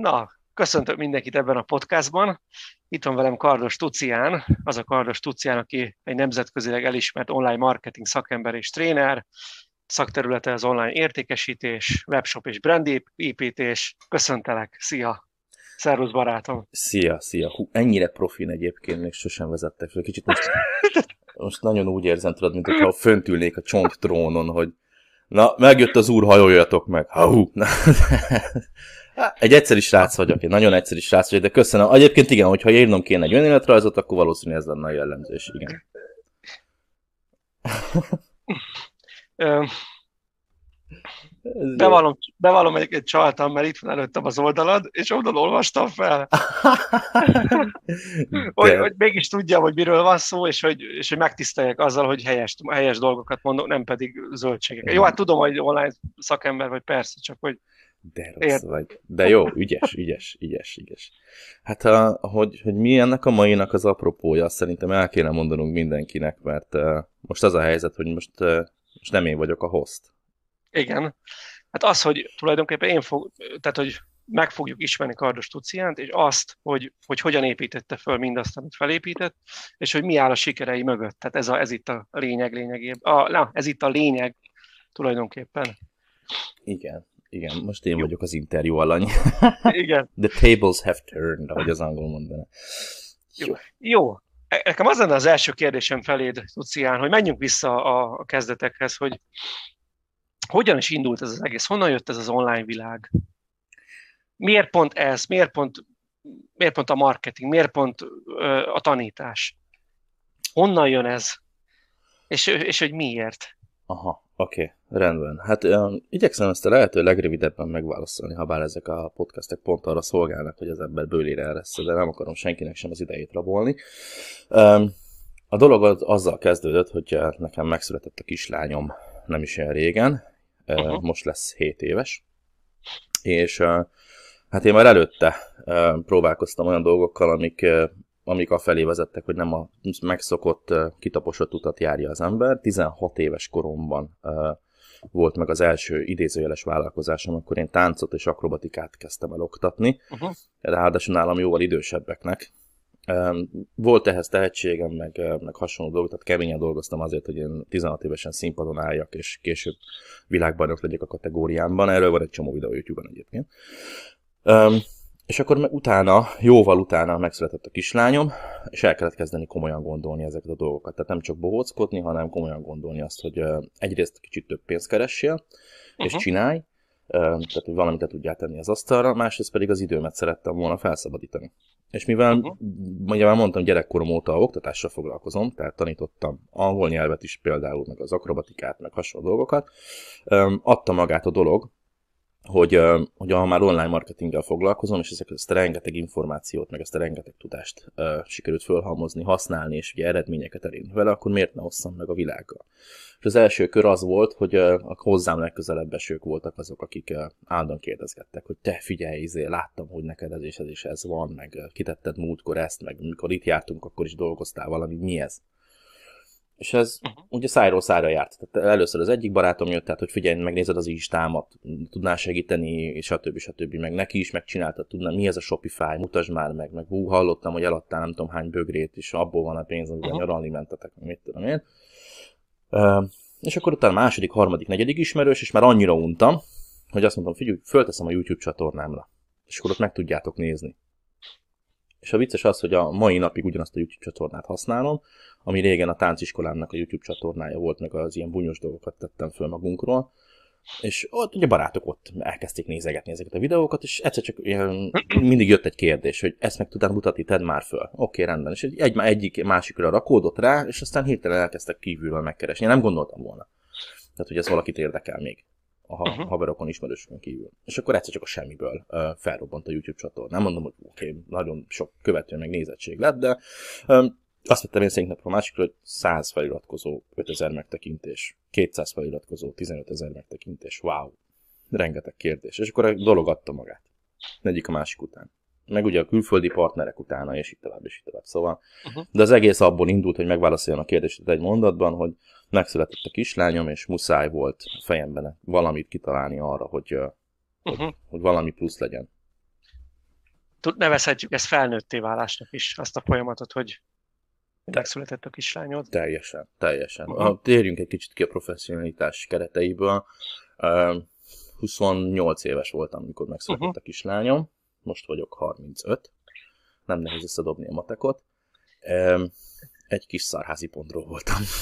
Na, köszöntök mindenkit ebben a podcastban. Itt van velem Kardos Tucián, az a Kardos Tucián, aki egy nemzetközileg elismert online marketing szakember és tréner, szakterülete az online értékesítés, webshop és brand építés. Köszöntelek, szia! Szervusz, barátom! Szia, szia! Hú, ennyire profin egyébként még sosem vezettek fel. Kicsit most, most nagyon úgy érzem, tudod, mint hogyha fönt ülnék a csont trónon, hogy na, megjött az úr, hajoljatok meg! Hú! Egy egyszerű srác vagyok, egy nagyon egyszerű srác vagyok, de köszönöm. Egyébként igen, hogyha írnom kéne egy önéletrajzot, akkor valószínűleg ez lenne a jellemzős, igen. Bevallom, bevallom egy, egy csaltam, mert itt van előttem az oldalad, és onnan olvastam fel. hogy, hogy mégis tudjam, hogy miről van szó, és hogy, és hogy megtiszteljek azzal, hogy helyes, helyes dolgokat mondok, nem pedig zöldségek. Jó, hát tudom, hogy online szakember vagy, persze, csak hogy de rossz Ért. vagy. De jó, ügyes, ügyes, ügyes, ügyes. Hát, a, hogy, hogy mi ennek a mainak az apropója, azt szerintem el kéne mondanunk mindenkinek, mert uh, most az a helyzet, hogy most, uh, most nem én vagyok a host. Igen. Hát az, hogy tulajdonképpen én fog, tehát, hogy meg fogjuk ismerni Kardos Tuciánt, és azt, hogy, hogy hogyan építette föl mindazt, amit felépített, és hogy mi áll a sikerei mögött. Tehát ez, a, ez itt a lényeg lényegében. A, na, ez itt a lényeg tulajdonképpen. Igen. Igen, most én Jó. vagyok az interjú alany. Igen. The tables have turned, ahogy az angol mondaná. Jó. Jó. E, nekem az lenne az első kérdésem feléd, Lucián, hogy menjünk vissza a kezdetekhez, hogy hogyan is indult ez az egész? Honnan jött ez az online világ? Miért pont ez? Miért pont, miért pont a marketing? Miért pont a tanítás? Honnan jön ez? És, és hogy miért? Aha. Oké, okay, rendben. Hát um, igyekszem ezt a lehető legrövidebben megválaszolni, ha bár ezek a podcastek pont arra szolgálnak, hogy az ember bőlére lesz, de nem akarom senkinek sem az idejét rabolni. Um, a dolog az, azzal kezdődött, hogy nekem megszületett a kislányom nem is olyan régen, uh-huh. most lesz 7 éves, és uh, hát én már előtte uh, próbálkoztam olyan dolgokkal, amik uh, amik a felé vezettek, hogy nem a megszokott, kitaposott utat járja az ember. 16 éves koromban volt meg az első idézőjeles vállalkozásom, akkor én táncot és akrobatikát kezdtem el oktatni, uh-huh. ráadásul nálam jóval idősebbeknek. Volt ehhez tehetségem, meg, meg hasonló dolgok, tehát keményen dolgoztam azért, hogy én 16 évesen színpadon álljak, és később világbajnok legyek a kategóriámban. Erről van egy csomó videó YouTube-on egyébként. És akkor meg utána, jóval utána megszületett a kislányom, és el kellett kezdeni komolyan gondolni ezeket a dolgokat. Tehát nem csak bohóckodni, hanem komolyan gondolni azt, hogy egyrészt kicsit több pénzt keressél, és mhm. csinálj, tehát hogy valamit te tudjál tenni az asztalra, másrészt pedig az időmet szerettem volna felszabadítani. És mivel, uh-huh. ugye már mondtam, gyerekkorom óta oktatással foglalkozom, tehát tanítottam angol nyelvet is például, meg az akrobatikát, meg hasonló dolgokat, adta magát a dolog, hogy, hogy ha már online marketinggel foglalkozom, és ezeket, ezt a rengeteg információt, meg ezt a rengeteg tudást uh, sikerült fölhalmozni, használni, és ugye eredményeket elérni vele, akkor miért ne osszam meg a világgal? És az első kör az volt, hogy a hozzám legközelebb esők voltak azok, akik uh, állandóan kérdezgettek, hogy te figyelj, izé, láttam, hogy neked ez és ez és ez van, meg uh, kitetted múltkor ezt, meg mikor itt jártunk, akkor is dolgoztál valami, mi ez? És ez uh-huh. ugye szájról szájra járt. Tehát először az egyik barátom jött, tehát hogy figyelj, megnézed az istámat, tudnál segíteni, és stb. stb. Meg neki is megcsináltad, tudná, mi ez a Shopify, mutasd már meg, meg hú, hallottam, hogy eladtál nem tudom hány bögrét, és abból van a pénz, amiben uh-huh. nyaralni mentetek, mit tudom én. Uh, és akkor utána második, harmadik, negyedik ismerős, és már annyira untam, hogy azt mondtam, figyelj, fölteszem a YouTube csatornámra, és akkor ott meg tudjátok nézni. És a vicces az, hogy a mai napig ugyanazt a YouTube csatornát használom, ami régen a tánciskolámnak a YouTube csatornája volt, meg az ilyen bunyos dolgokat tettem föl magunkról, és ott ugye barátok ott elkezdték nézegetni ezeket a videókat, és egyszer csak ilyen, mindig jött egy kérdés, hogy ezt meg tudnád mutatni, tedd már föl. Oké, okay, rendben. És egy, egy egyik másikra rakódott rá, és aztán hirtelen elkezdtek kívülről megkeresni. Én nem gondoltam volna. Tehát, hogy ez valakit érdekel még a uh-huh. haverokon, ismerősökön kívül. És akkor egyszer csak a semmiből uh, felrobbant a YouTube csatorna. Nem mondom, hogy oké, okay, nagyon sok követő meg nézettség lett, de um, azt vettem én szerintem a másikról, hogy 100 feliratkozó 5000 megtekintés, 200 feliratkozó 15 ezer megtekintés, wow, rengeteg kérdés. És akkor a dolog adta magát. Egyik a másik után. Meg ugye a külföldi partnerek utána, és így tovább, és így tovább. Szóval, uh-huh. de az egész abból indult, hogy megválaszoljon a kérdést egy mondatban, hogy megszületett a kislányom, és muszáj volt fejemben valamit kitalálni arra, hogy, uh-huh. hogy, hogy valami plusz legyen. nevezhetjük ezt felnőtté válásnak is, azt a folyamatot, hogy megszületett a kislányod. Teljesen, teljesen. Uh-huh. Térjünk egy kicsit ki a professzionalitás kereteiből. Uh, 28 éves voltam, amikor megszületett uh-huh. a kislányom, most vagyok 35, nem nehéz összedobni a matekot. Egy kis szarházi pontról voltam.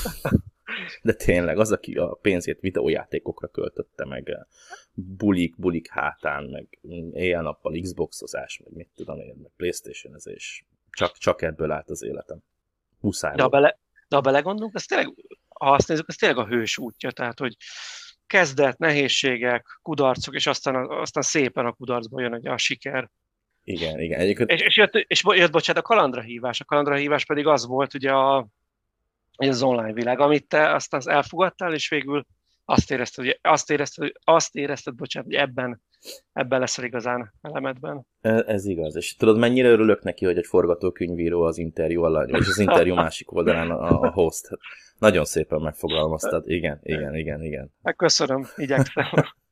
De tényleg, az, aki a pénzét videójátékokra költötte, meg bulik, bulik hátán, meg éjjel-nappal Xboxozás, meg mit tudom én, meg playstation és csak, csak ebből állt az életem. Muszáj de ha, bele, de ha belegondolunk, ez tényleg, ha azt nézzük, ez tényleg a hős útja, tehát, hogy kezdet, nehézségek, kudarcok, és aztán, aztán szépen a kudarcból jön ugye a siker. Igen, igen. Egyébként... És, és, jött, és jött, bocsánat, a kalandra hívás. A kalandra hívás pedig az volt ugye a, az online világ, amit te aztán elfogadtál, és végül azt érezted, hogy, azt érezted, azt érezted bocsánat, hogy ebben, ebben leszel igazán elemedben. Ez, igaz, és tudod, mennyire örülök neki, hogy egy forgatókönyvíró az interjú alany, vagy az interjú másik oldalán a, a host. Nagyon szépen megfogalmaztad. Igen, igen, igen, igen. Hát igyekszem.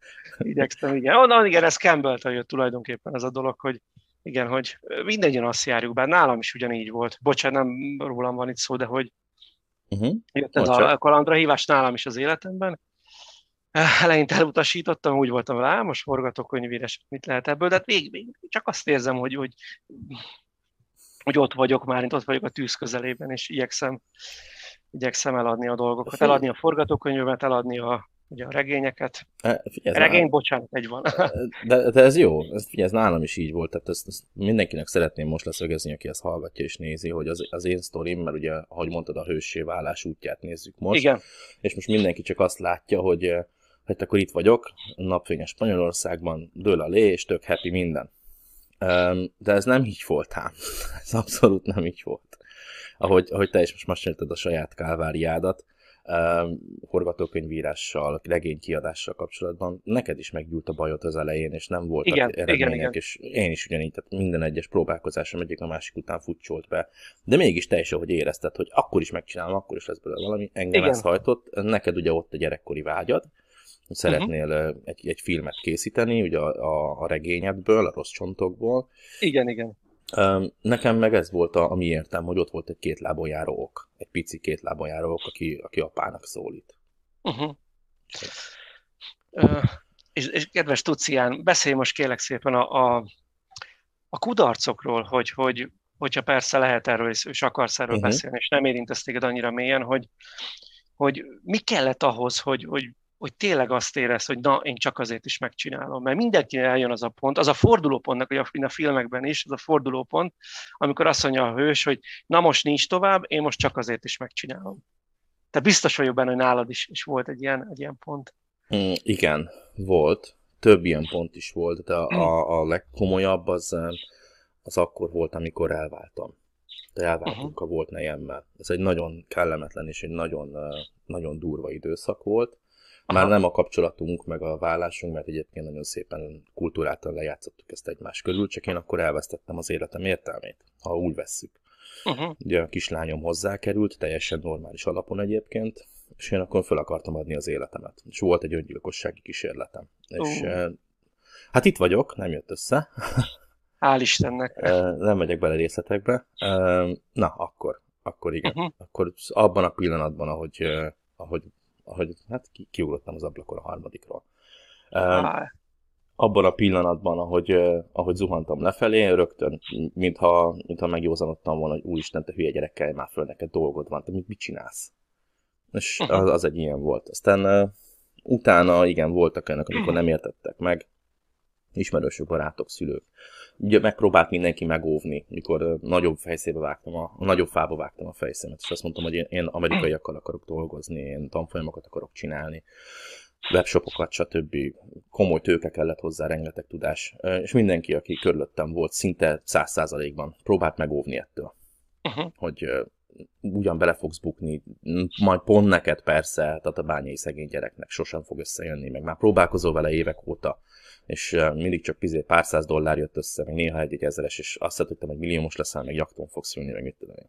igyekszem, igen. Onnan igen, ez Campbell-től jött tulajdonképpen ez a dolog, hogy igen, hogy mindegyen azt járjuk, bár nálam is ugyanígy volt. Bocsánat, nem rólam van itt szó, de hogy uh-huh. jött ez Bocsánat. a kalandra hívás nálam is az életemben, eleinte elutasítottam, úgy voltam rá, most forgatókönyvíres, mit lehet ebből, de hát még, még csak azt érzem, hogy, hogy, hogy ott vagyok már, ott vagyok a tűz közelében, és igyekszem, igyekszem eladni a dolgokat, eladni a forgatókönyvemet, eladni a, ugye a regényeket. E, figyelj, Regény, nálam... bocsánat, egy van. De, de ez jó, ez, figyelj, ez nálam is így volt, tehát ezt, ezt mindenkinek szeretném most leszögezni, aki ezt hallgatja és nézi, hogy az, az én sztorim, mert ugye, ahogy mondtad, a hőssé válás útját nézzük most. Igen. És most mindenki csak azt látja, hogy hát akkor itt vagyok, napfényes Spanyolországban, dől a lé, és tök happy minden. De ez nem így volt ám. Ez abszolút nem így volt. Ahogy, ahogy te is most mesélted a saját kálváriádat, forgatókönyvírással, regénykiadással kapcsolatban, neked is meggyújt a bajot az elején, és nem voltak igen, eredmények, igen, igen. és én is ugyanígy, tehát minden egyes próbálkozásom egyik a másik után futcsolt be, de mégis te is, ahogy érezted, hogy akkor is megcsinálom, akkor is lesz belőle valami, engem igen. ezt hajtott, neked ugye ott a gyerekkori vágyad, szeretnél uh-huh. egy, egy filmet készíteni, ugye a, a, a regényedből, a rossz csontokból. Igen, igen. Nekem meg ez volt a, a mi értem, hogy ott volt egy két lábon járó ok, egy pici két lábon járó ok, aki, aki apának szólít. Uh-huh. Uh, és, és kedves Tucián, beszélj most kérlek szépen a, a, a kudarcokról, hogy, hogy hogyha persze lehet erről, és, és akarsz erről uh-huh. beszélni, és nem érint ezt téged annyira mélyen, hogy, hogy mi kellett ahhoz, hogy, hogy hogy tényleg azt érez, hogy na, én csak azért is megcsinálom. Mert mindenki eljön az a pont, az a fordulópontnak, hogy a, filmekben is, az a fordulópont, amikor azt mondja a hős, hogy na most nincs tovább, én most csak azért is megcsinálom. Te biztos vagyok benne, hogy nálad is, is volt egy ilyen, egy ilyen pont. Mm, igen, volt. Több ilyen pont is volt, de a, a, a legkomolyabb az, az akkor volt, amikor elváltam. De elváltunk uh-huh. a volt nejemmel. Ez egy nagyon kellemetlen és egy nagyon, nagyon durva időszak volt már nem a kapcsolatunk, meg a vállásunk, mert egyébként nagyon szépen kultúráltan lejátszottuk ezt egymás körül, csak én akkor elvesztettem az életem értelmét, ha úgy vesszük. Uh-huh. Ugye a kislányom hozzákerült, teljesen normális alapon egyébként, és én akkor fel akartam adni az életemet. És volt egy öngyilkossági kísérletem. Uh. És hát itt vagyok, nem jött össze. Hál' Istennek. Nem megyek bele részletekbe. Na, akkor, akkor igen. Uh-huh. Akkor abban a pillanatban, ahogy, ahogy ahogy hát ki, kiugrottam az ablakon a harmadikról. Ah. Abban a pillanatban, ahogy, ahogy zuhantam lefelé, rögtön, mintha, mintha megjózanodtam volna, hogy úristen, te hülye gyerekkel, már föl neked dolgod van, te mit, mit csinálsz? És az, az egy ilyen volt. Aztán utána, igen, voltak ennek, amikor nem értettek meg, ismerősök, barátok, szülők. Ugye megpróbált mindenki megóvni, mikor nagyobb fejszébe vágtam, a, a nagyobb fába vágtam a fejszémet, és azt mondtam, hogy én, én amerikaiakkal akarok dolgozni, én tanfolyamokat akarok csinálni, webshopokat, stb. Komoly tőke kellett hozzá, rengeteg tudás. És mindenki, aki körülöttem volt, szinte száz százalékban próbált megóvni ettől. Uh-huh. Hogy ugyan bele fogsz bukni, majd pont neked persze, tehát a bányai szegény gyereknek sosem fog összejönni, meg már próbálkozol vele évek óta, és mindig csak pizé pár száz dollár jött össze, meg néha egy, egy ezeres, és azt hittem, hogy milliómos leszel, meg jakton fogsz ülni, meg mit tudom én.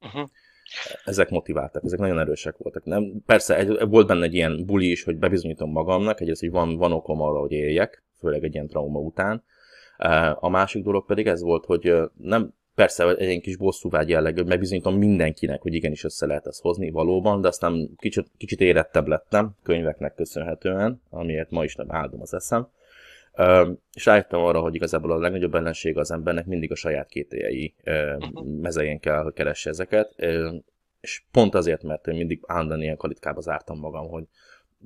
Uh-huh. Ezek motiváltak, ezek nagyon erősek voltak. Nem, persze egy, volt benne egy ilyen buli is, hogy bebizonyítom magamnak, egyrészt, hogy van, van okom arra, hogy éljek, főleg egy ilyen trauma után, A másik dolog pedig ez volt, hogy nem persze egy kis bosszúvágy jellegű, megbizonyítom mindenkinek, hogy igenis össze lehet ezt hozni valóban, de aztán kicsit, kicsit érettebb lettem könyveknek köszönhetően, amiért ma is nem áldom az eszem. És rájöttem arra, hogy igazából a legnagyobb ellensége az embernek mindig a saját kételjei mhm. mezején kell, hogy keresse ezeket. És pont azért, mert én mindig állandóan ilyen kalitkába zártam magam, hogy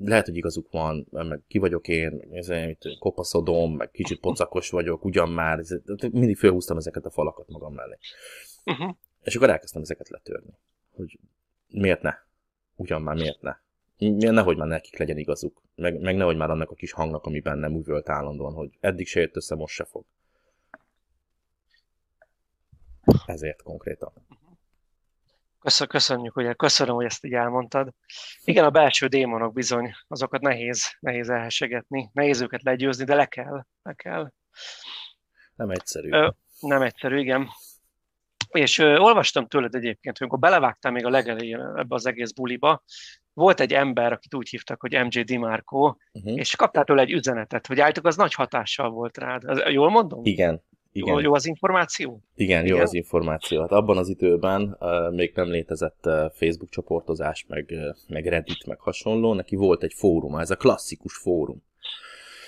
lehet, hogy igazuk van, meg ki vagyok én, ezért, kopaszodom, meg kicsit pocakos vagyok, ugyan már, mindig felhúztam ezeket a falakat magam mellé. Uh-huh. És akkor elkezdtem ezeket letörni, hogy miért ne? Ugyan már miért ne? Nehogy már nekik legyen igazuk, meg, meg nehogy már annak a kis hangnak, ami bennem üvölt állandóan, hogy eddig se jött össze, most se fog. Ezért konkrétan. Köszönjük, hogy köszönöm, hogy ezt így elmondtad. Igen, a belső démonok bizony, azokat nehéz, nehéz elhesegetni, nehéz őket legyőzni, de le kell, le kell. Nem egyszerű. Ö, nem egyszerű, igen. És ö, olvastam tőled egyébként, hogy amikor belevágtál még a legelején ebbe az egész buliba, volt egy ember, akit úgy hívtak, hogy MJ DiMarco, uh-huh. és kaptál tőle egy üzenetet, hogy állítok, az nagy hatással volt rád. Az, jól mondom? Igen, igen. Jó, jó az információ? Igen, jó Igen? az információ. Hát abban az időben uh, még nem létezett uh, Facebook csoportozás, meg, uh, meg Reddit, meg hasonló. Neki volt egy fórum, ez a klasszikus fórum.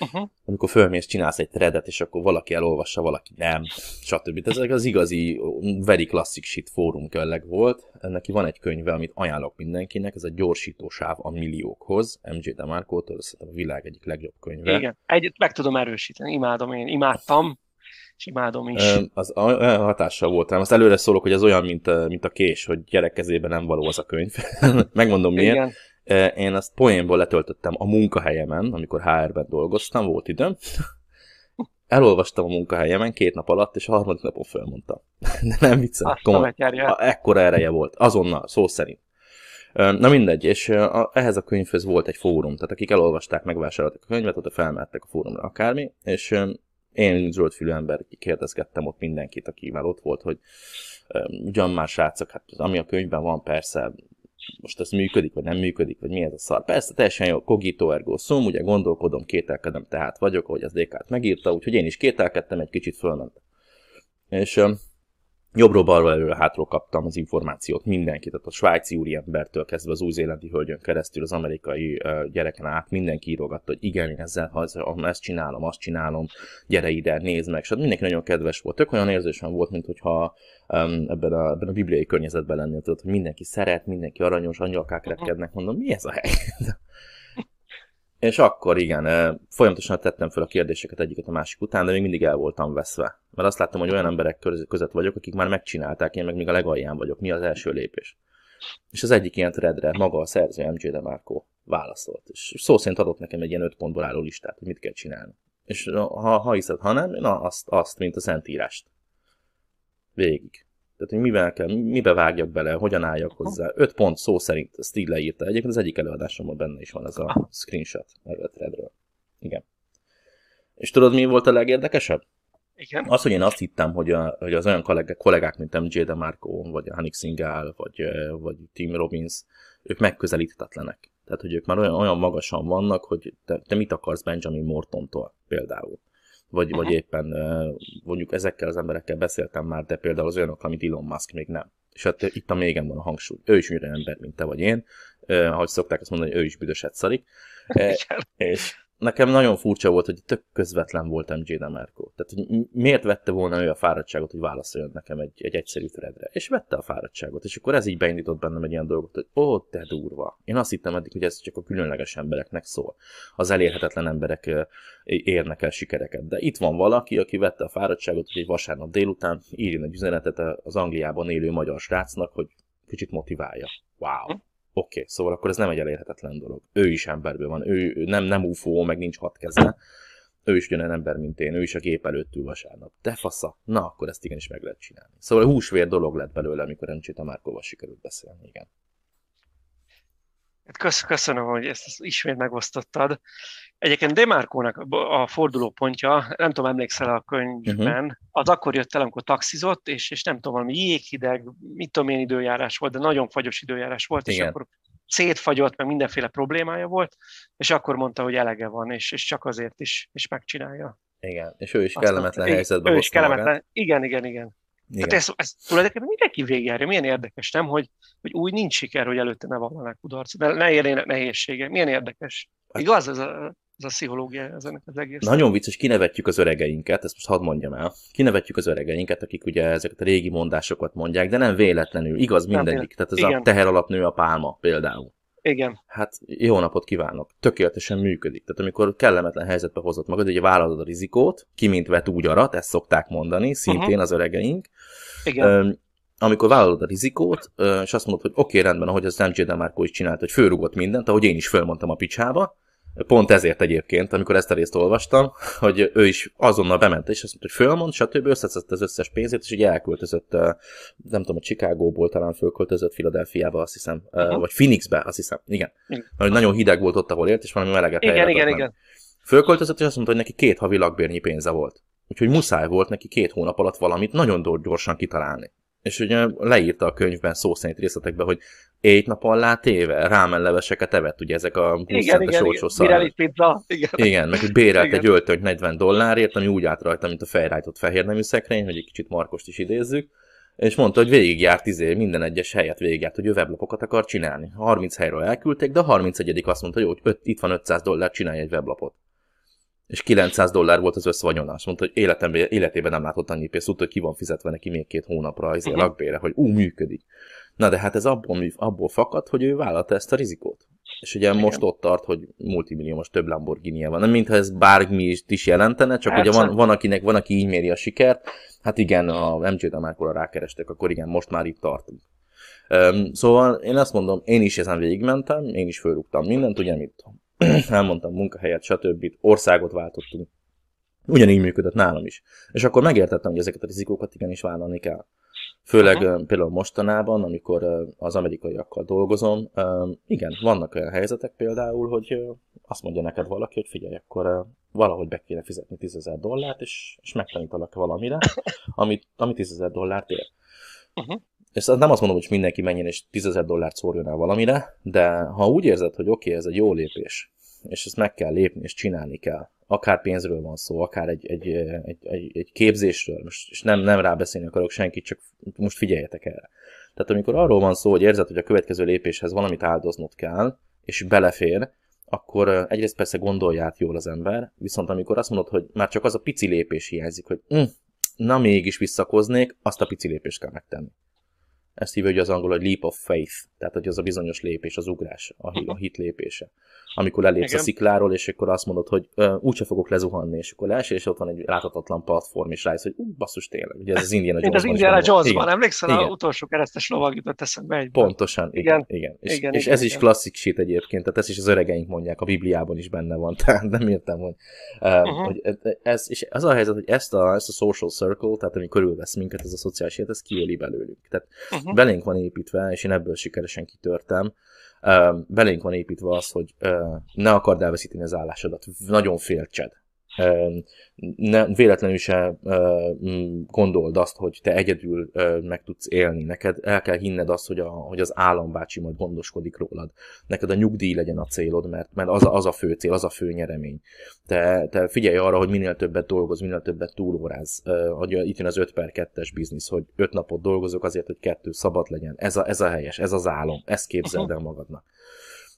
Uh-huh. Amikor fölmész, csinálsz egy threadet, és akkor valaki elolvassa, valaki nem, stb. Ez az igazi, very classic shit fórum kelleg volt. Neki van egy könyve, amit ajánlok mindenkinek, ez a gyorsítósáv a milliókhoz, MJ DeMarco-tól, a világ egyik legjobb könyve. Igen, egyet meg tudom erősíteni, imádom én, imádtam, és imádom is. Az olyan hatással volt rám. Azt előre szólok, hogy az olyan, mint, mint a kés, hogy gyerek kezében nem való az a könyv. Megmondom miért. Igen. Én azt poénból letöltöttem a munkahelyemen, amikor HR-ben dolgoztam, volt időm. Elolvastam a munkahelyemen két nap alatt, és a harmadik napon fölmondtam. De nem viccel. Ekkora ereje volt. Azonnal, szó szerint. Na mindegy, és ehhez a könyvhöz volt egy fórum, tehát akik elolvasták, megvásárolták a könyvet, ott felmehettek a fórumra akármi, és én zöldfülű ember kérdezgettem ott mindenkit, akivel ott volt, hogy ugyan már srácok, hát ami a könyvben van, persze, most ez működik, vagy nem működik, vagy mi ez a szar. Persze, teljesen jó, cogito ergo sum, ugye gondolkodom, kételkedem, tehát vagyok, ahogy az DK-t megírta, úgyhogy én is kételkedtem, egy kicsit fölment. És jobbról balról előre hátról kaptam az információt mindenkit, tehát a svájci úriembertől kezdve az új-zélandi hölgyön keresztül az amerikai uh, gyereken át mindenki írogatta, hogy igen, én ezzel, ezt csinálom, azt csinálom, gyere ide, nézd meg, és hát mindenki nagyon kedves volt. Tök olyan érzésem volt, mintha um, ebben, a, ebben a bibliai környezetben lennél, tudod, hogy mindenki szeret, mindenki aranyos, angyalkák repkednek, mondom, mi ez a hely? És akkor igen, folyamatosan tettem fel a kérdéseket egyiket a másik után, de még mindig el voltam veszve. Mert azt láttam, hogy olyan emberek között vagyok, akik már megcsinálták, én meg még a legalján vagyok. Mi az első lépés? És az egyik ilyen threadre maga a szerző MJ DeMarco válaszolt. És szó szerint adott nekem egy ilyen öt pontból álló listát, hogy mit kell csinálni. És ha, ha hiszed, ha nem, na azt, azt, mint a Szentírást. Végig. Tehát, hogy mivel kell, mibe vágjak bele, hogyan álljak hozzá. Öt pont szó szerint így leírta. Egyébként az egyik előadásomban benne is van ez a screenshot erről a threadről. Igen. És tudod, mi volt a legérdekesebb? Igen. Az, hogy én azt hittem, hogy, a, hogy az olyan kollégák, kollégák mint MJ DeMarco, vagy Hanik Singal, vagy, vagy Tim Robbins, ők megközelíthetetlenek. Tehát, hogy ők már olyan, olyan magasan vannak, hogy te, te mit akarsz Benjamin Mortontól például vagy, uh-huh. vagy éppen mondjuk ezekkel az emberekkel beszéltem már, de például az olyanok, amit Elon Musk még nem. És hát itt a mégen van a hangsúly. Ő is olyan ember, mint te vagy én. ahogy szokták azt mondani, hogy ő is büdöset szarik. és nekem nagyon furcsa volt, hogy tök közvetlen volt MJ Demarco. Tehát, hogy miért vette volna ő a fáradtságot, hogy válaszoljon nekem egy, egy egyszerű threadre. És vette a fáradtságot, és akkor ez így beindított bennem egy ilyen dolgot, hogy ó, te durva. Én azt hittem eddig, hogy ez csak a különleges embereknek szól. Az elérhetetlen emberek érnek el sikereket. De itt van valaki, aki vette a fáradtságot, hogy egy vasárnap délután írjon egy üzenetet az Angliában élő magyar srácnak, hogy kicsit motiválja. Wow. Oké, okay, szóval akkor ez nem egy elérhetetlen dolog. Ő is emberből van, ő, nem, nem UFO, meg nincs hat keze. Ő is ugyanolyan ember, mint én, ő is a gép előtt ül vasárnap. De fasza, na akkor ezt igenis meg lehet csinálni. Szóval húsvér dolog lett belőle, amikor a Márkóval sikerült beszélni, igen. Hát köszönöm, hogy ezt ismét megosztottad. Egyébként Demarkónak a fordulópontja, nem tudom, emlékszel a könyvben, uh-huh. az akkor jött el, amikor taxizott, és, és nem tudom, valami jéghideg, mit tudom én időjárás volt, de nagyon fagyos időjárás volt, Igen. és akkor szétfagyott, meg mindenféle problémája volt, és akkor mondta, hogy elege van, és, és csak azért is, és megcsinálja. Igen, és ő is kellemetlen helyzetben Ő is kellemetlen, magát. igen, igen, igen. Igen. Tehát ez, ez tulajdonképpen mindenki végigjárja. Milyen érdekes, nem, hogy, hogy úgy nincs siker, hogy előtte ne vallanak kudarc, ne, ne érjenek nehézsége. Milyen érdekes. Hát- Igaz ez a, ez a pszichológia ez ennek az egész. Nagyon vicces, kinevetjük az öregeinket, ezt most hadd mondjam el. Kinevetjük az öregeinket, akik ugye ezeket a régi mondásokat mondják, de nem véletlenül, igaz mindegyik. Tehát ez Igen. a teher alapnő a pálma például. Igen. Hát jó napot kívánok. Tökéletesen működik. Tehát amikor kellemetlen helyzetbe hozott magad, ugye vállalod a rizikót, ki mint vet úgy arat, ezt szokták mondani, szintén uh-huh. az öregeink. Igen. Um, amikor vállalod a rizikót, és azt mondod, hogy oké, okay, rendben, ahogy az MJ DeMarco is csinált, hogy fölrugott mindent, ahogy én is fölmondtam a picsába, Pont ezért egyébként, amikor ezt a részt olvastam, hogy ő is azonnal bement, és azt mondta, hogy fölmond, stb. összeszedte az összes pénzét, és ugye elköltözött, nem tudom, a Chicagóból talán fölköltözött Philadelphiába, azt hiszem, uh-huh. vagy Phoenixbe, azt hiszem, igen. igen. Mert nagyon hideg volt ott, ahol élt, és valami meleget Igen, igen, igen. Fölköltözött, és azt mondta, hogy neki két havi lakbérnyi pénze volt. Úgyhogy muszáj volt neki két hónap alatt valamit nagyon gyorsan kitalálni. És ugye leírta a könyvben szó szerint részletekben, hogy egy nap alá téve, rámenleveseket evett, ugye ezek a 20 igen, igen, olcsó igen. pizza. Igen. igen, meg hogy bérelt igen. egy öltönyt 40 dollárért, ami úgy állt rajta, mint a fejrájtott fehér nemű szekrény, hogy egy kicsit Markost is idézzük, és mondta, hogy végigjárt izé, minden egyes helyet végigjárt, hogy ő weblapokat akar csinálni. 30 helyről elküldték, de a 31 azt mondta, hogy jó, hogy öt, itt van 500 dollár, csinálj egy weblapot és 900 dollár volt az összvanyona. Azt mondta, hogy életemben, életében nem látott annyi pénzt, tudta, hogy ki van fizetve neki még két hónapra az uh-huh. lakbére, hogy ú, működik. Na de hát ez abból, abból fakad, hogy ő vállalta ezt a rizikót. És ugye Igen. most ott tart, hogy multimilliómos több lamborghini van. Nem mintha ez bármi is, is jelentene, csak Persze. ugye van, van, akinek, van, aki így méri a sikert. Hát igen, a MJ Damákora rákerestek, akkor igen, most már itt tartunk. Um, szóval én azt mondom, én is ezen végigmentem, én is fölrúgtam mindent, ugye mit elmondtam munkahelyet, stb. Országot váltottunk. Ugyanígy működött nálam is. És akkor megértettem, hogy ezeket a rizikókat igenis vállalni kell. Főleg uh-huh. például mostanában, amikor az amerikaiakkal dolgozom, igen, vannak olyan helyzetek például, hogy azt mondja neked valaki, hogy figyelj, akkor valahogy be kéne fizetni 10 ezer dollárt, és, és megtanítalak valamire, amit, ami 10 ezer dollárt ér. Uh-huh. És nem azt mondom, hogy mindenki menjen és 10 ezer dollárt szórjon el valamire, de ha úgy érzed, hogy oké, okay, ez egy jó lépés, és ezt meg kell lépni, és csinálni kell. Akár pénzről van szó, akár egy, egy, egy, egy, egy képzésről, most, és nem, nem rábeszélni akarok senkit, csak most figyeljetek erre. Tehát amikor arról van szó, hogy érzed, hogy a következő lépéshez valamit áldoznod kell, és belefér, akkor egyrészt persze gondolját jól az ember, viszont amikor azt mondod, hogy már csak az a pici lépés hiányzik, hogy hm, na mégis visszakoznék, azt a pici lépést kell megtenni. Ezt hívja hogy az angol, hogy leap of faith, tehát hogy az a bizonyos lépés, az ugrás, a, a hit lépése amikor elépsz Igen. a szikláról, és akkor azt mondod, hogy uh, úgyse fogok lezuhanni, és akkor leesel, és ott van egy láthatatlan platform, és rájössz, hogy uh, basszus tényleg. Ugye ez az Indiana Jones. az Indiana Jones-ban, emlékszel, igen. a utolsó keresztes lovag jutott eszembe egy. Pontosan, igen. igen. igen. És, igen, és igen, ez igen. is klasszik shit egyébként, tehát ez is az öregeink mondják, a Bibliában is benne van, tehát nem értem, hogy, uh, uh-huh. hogy ez, és az a helyzet, hogy ezt a, ezt a social circle, tehát ami körülvesz minket, ez a szociális élet, ez kiéli belőlünk. Tehát uh-huh. belénk van építve, és én ebből sikeresen kitörtem, belénk van építve az, hogy ne akard elveszíteni az állásodat, nagyon féltsed ne, véletlenül se gondold azt, hogy te egyedül meg tudsz élni. Neked el kell hinned azt, hogy, a, hogy az állambácsi majd gondoskodik rólad. Neked a nyugdíj legyen a célod, mert, mert az, a, az a fő cél, az a fő nyeremény. Te, te figyelj arra, hogy minél többet dolgoz, minél többet túlóráz. Hogy itt jön az 5 per 2-es biznisz, hogy 5 napot dolgozok azért, hogy kettő szabad legyen. Ez a, ez a helyes, ez az álom. Ezt képzeld el magadnak.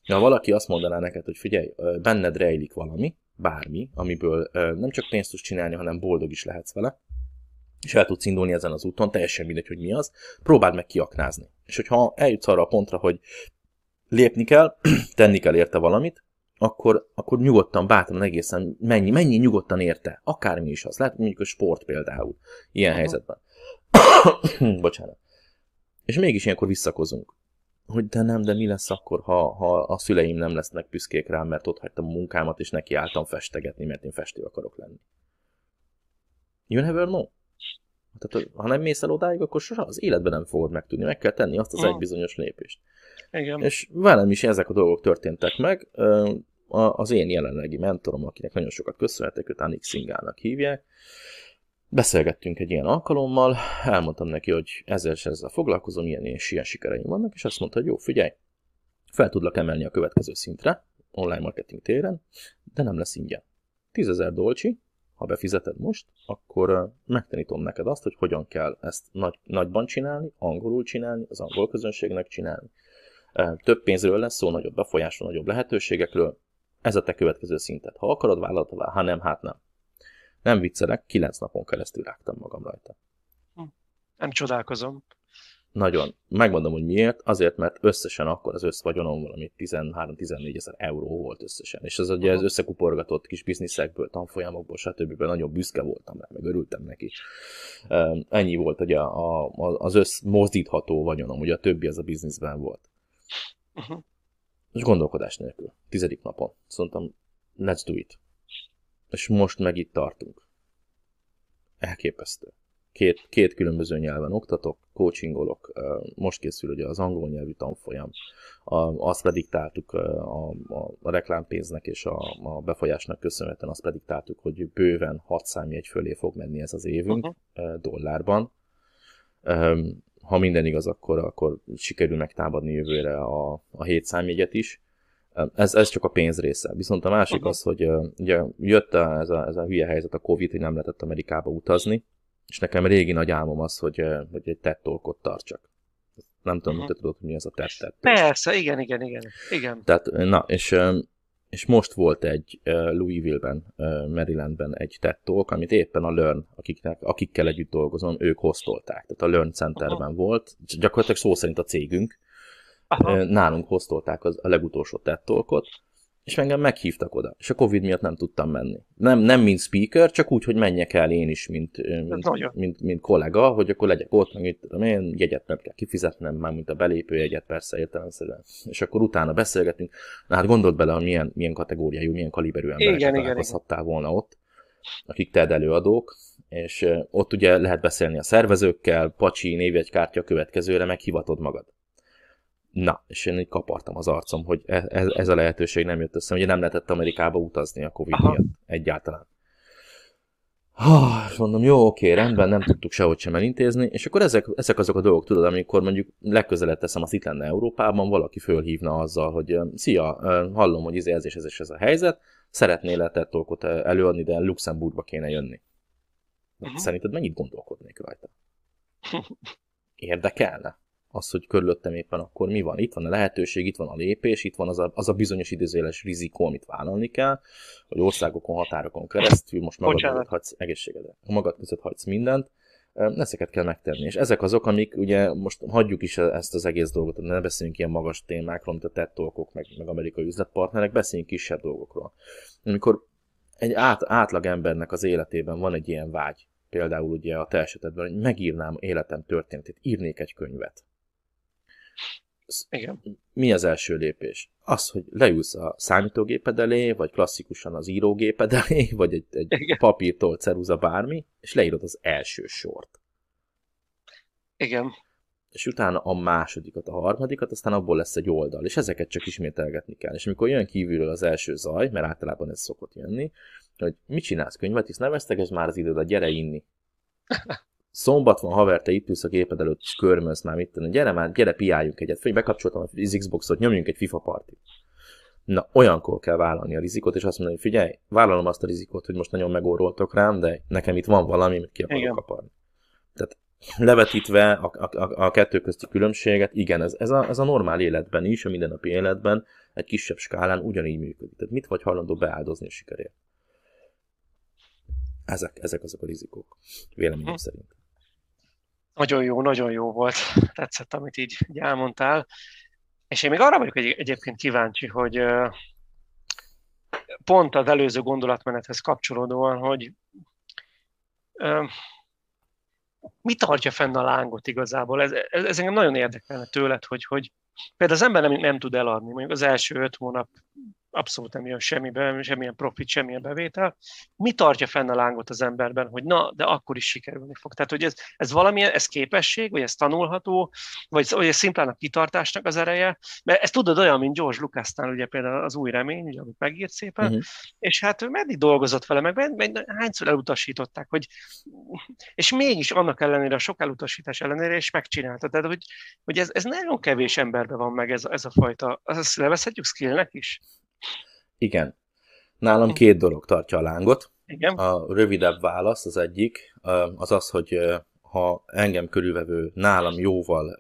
Ha valaki azt mondaná neked, hogy figyelj, benned rejlik valami, bármi, amiből nem csak pénzt tudsz csinálni, hanem boldog is lehetsz vele, és el tudsz indulni ezen az úton, teljesen mindegy, hogy mi az, próbáld meg kiaknázni. És hogyha eljutsz arra a pontra, hogy lépni kell, tenni kell érte valamit, akkor, akkor nyugodtan, bátran egészen mennyi, mennyi nyugodtan érte, akármi is az. Lehet mondjuk a sport például, ilyen uh-huh. helyzetben. Bocsánat. És mégis ilyenkor visszakozunk hogy de nem, de mi lesz akkor, ha, ha a szüleim nem lesznek büszkék rám, mert ott hagytam a munkámat, és neki álltam festegetni, mert én festő akarok lenni. You never know. Tehát, ha nem mész el odáig, akkor soha az életben nem fogod megtudni. Meg kell tenni azt az egy bizonyos lépést. Igen. És velem is ezek a dolgok történtek meg. Az én jelenlegi mentorom, akinek nagyon sokat köszönhetek, őt Anik Szingának hívják, Beszélgettünk egy ilyen alkalommal, elmondtam neki, hogy ezzel és ezzel foglalkozom, ilyen és ilyen sikereim vannak, és azt mondta, hogy jó, figyelj, fel tudlak emelni a következő szintre, online marketing téren, de nem lesz ingyen. 10 ezer dolcsi, ha befizeted most, akkor megtanítom neked azt, hogy hogyan kell ezt nagy, nagyban csinálni, angolul csinálni, az angol közönségnek csinálni. Több pénzről lesz szó, nagyobb befolyásról, nagyobb lehetőségekről. Ez a te következő szintet. Ha akarod, vállalod, ha nem, hát nem. Nem viccelek, kilenc napon keresztül rágtam magam rajta. Hm. Nem csodálkozom. Nagyon. Megmondom, hogy miért. Azért, mert összesen akkor az összvagyonom valami 13-14 ezer euró volt összesen. És az ugye ez összekuporgatott kis bizniszekből, tanfolyamokból, stb. nagyon büszke voltam rá, meg örültem neki. Ennyi volt ugye a, a, az összmozdítható vagyonom, ugye a többi az a bizniszben volt. Uh-huh. És gondolkodás nélkül. Tizedik napon. Szóval let's do it. És most meg itt tartunk. Elképesztő két, két különböző nyelven oktatok, coachingolok, most készül ugye az angol nyelvű tanfolyam, azt prediktáltuk a, a, a reklámpénznek és a, a befolyásnak köszönhetően azt prediktáltuk, hogy bőven 6 számjegy fölé fog menni ez az évünk uh-huh. dollárban. Ha minden igaz, akkor, akkor sikerül megtámadni jövőre a, a 7 számjegyet is. Ez, ez csak a pénz része. Viszont a másik uh-huh. az, hogy ugye jött a, ez, a, ez a hülye helyzet, a Covid, hogy nem lehetett Amerikába utazni, és nekem régi nagy álmom az, hogy, hogy egy TED Talkot tartsak. Nem tudom, uh-huh. te tudod, hogy mi az a TED Persze, igen, igen, igen. igen. Tehát, na, és, és most volt egy Louisville-ben, Marylandben egy TED Talk, amit éppen a Learn, akiknek, akikkel együtt dolgozom, ők hoztolták. Tehát a Learn Centerben uh-huh. volt, gyakorlatilag szó szerint a cégünk. Aha. Nálunk hoztolták az, a legutolsó TED Talkot, és engem meghívtak oda, és a Covid miatt nem tudtam menni. Nem, nem mint speaker, csak úgy, hogy menjek el én is, mint, mint, mint, mint kollega, hogy akkor legyek ott, meg itt tudom én, jegyet nem kell kifizetnem, már mint a belépő jegyet, persze értelemszerűen. És akkor utána beszélgetünk. Na hát gondold bele, hogy milyen, milyen kategóriájú, milyen kaliberű emberek találkozhattál volna ott, akik TED előadók, és ott ugye lehet beszélni a szervezőkkel, pacsi, névjegykártya következőre, meghivatod magad. Na, és én így kapartam az arcom, hogy ez, e, ez a lehetőség nem jött össze. Ugye nem lehetett Amerikába utazni a Covid Aha. miatt egyáltalán. Ah, mondom, jó, oké, rendben, nem tudtuk sehogy sem elintézni, és akkor ezek, ezek azok a dolgok, tudod, amikor mondjuk legközelebb teszem, az itt lenne Európában, valaki fölhívna azzal, hogy szia, hallom, hogy izé, ez és ez és ez a helyzet, szeretnél lehetett tolkot előadni, de Luxemburgba kéne jönni. Uh-huh. Szerinted mennyit gondolkodnék rajta? Érdekelne? Az, hogy körülöttem éppen akkor mi van. Itt van a lehetőség, itt van a lépés, itt van az a, az a bizonyos időzéles rizikó, amit vállalni kell, hogy országokon, határokon keresztül most magad között hagysz egészségedre. Magad között hagysz mindent, ezeket kell megtenni. És ezek azok, amik ugye most hagyjuk is ezt az egész dolgot, ne beszéljünk ilyen magas témákról, mint a TED meg, meg amerikai üzletpartnerek, beszéljünk kisebb dolgokról. Amikor egy át, átlag embernek az életében van egy ilyen vágy, például ugye a te esetedben, hogy megírnám életem történetét, írnék egy könyvet. Igen. Mi az első lépés? Az, hogy leülsz a számítógéped elé, vagy klasszikusan az írógéped elé, vagy egy, egy papírtól ceruza bármi, és leírod az első sort. Igen. És utána a másodikat, a harmadikat, aztán abból lesz egy oldal, és ezeket csak ismételgetni kell. És amikor jön kívülről az első zaj, mert általában ez szokott jönni, hogy mit csinálsz könyvet, hisz nem veszteges már az időd, a gyere inni. Szombat van, haver, te itt ülsz a géped előtt, és körmölsz már, mit tenni. Gyere már, gyere, piáljunk egyet. Föl, bekapcsoltam az Xboxot, nyomjunk egy FIFA partit. Na, olyankor kell vállalni a rizikot, és azt mondani, hogy figyelj, vállalom azt a rizikot, hogy most nagyon megorroltok rám, de nekem itt van valami, amit ki akarok igen. kaparni. Tehát levetítve a, a, a kettő közti különbséget, igen, ez, ez, a, ez a normál életben is, a mindennapi életben egy kisebb skálán ugyanígy működik. Tehát mit vagy hajlandó beáldozni a sikerért? Ezek, ezek azok a rizikók, véleményem hm. szerint. Nagyon jó, nagyon jó volt. Tetszett, amit így, így elmondtál. És én még arra vagyok egy, egyébként kíváncsi, hogy pont az előző gondolatmenethez kapcsolódóan, hogy mi tartja fenn a lángot igazából? Ez, ez, ez engem nagyon érdekelne tőled, hogy, hogy például az ember nem, nem tud eladni, mondjuk az első öt hónap abszolút nem jön semmibe, semmilyen profit, semmilyen bevétel. Mi tartja fenn a lángot az emberben, hogy na, de akkor is sikerülni fog? Tehát, hogy ez, ez valamilyen, ez képesség, vagy ez tanulható, vagy, vagy ez szimplán a kitartásnak az ereje? Mert ezt tudod olyan, mint George Lucasnál, ugye például az új remény, ugye, amit megírt szépen, uh-huh. és hát ő meddig dolgozott vele, meg, meg hányszor elutasították, hogy, és mégis annak ellenére, a sok elutasítás ellenére is megcsinálta. Tehát, hogy, hogy ez, ez nagyon kevés emberben van meg ez, ez a fajta, azt levezhetjük skillnek is? Igen. Nálam két dolog tartja a lángot. Igen. A rövidebb válasz az egyik, az az, hogy ha engem körülvevő nálam jóval,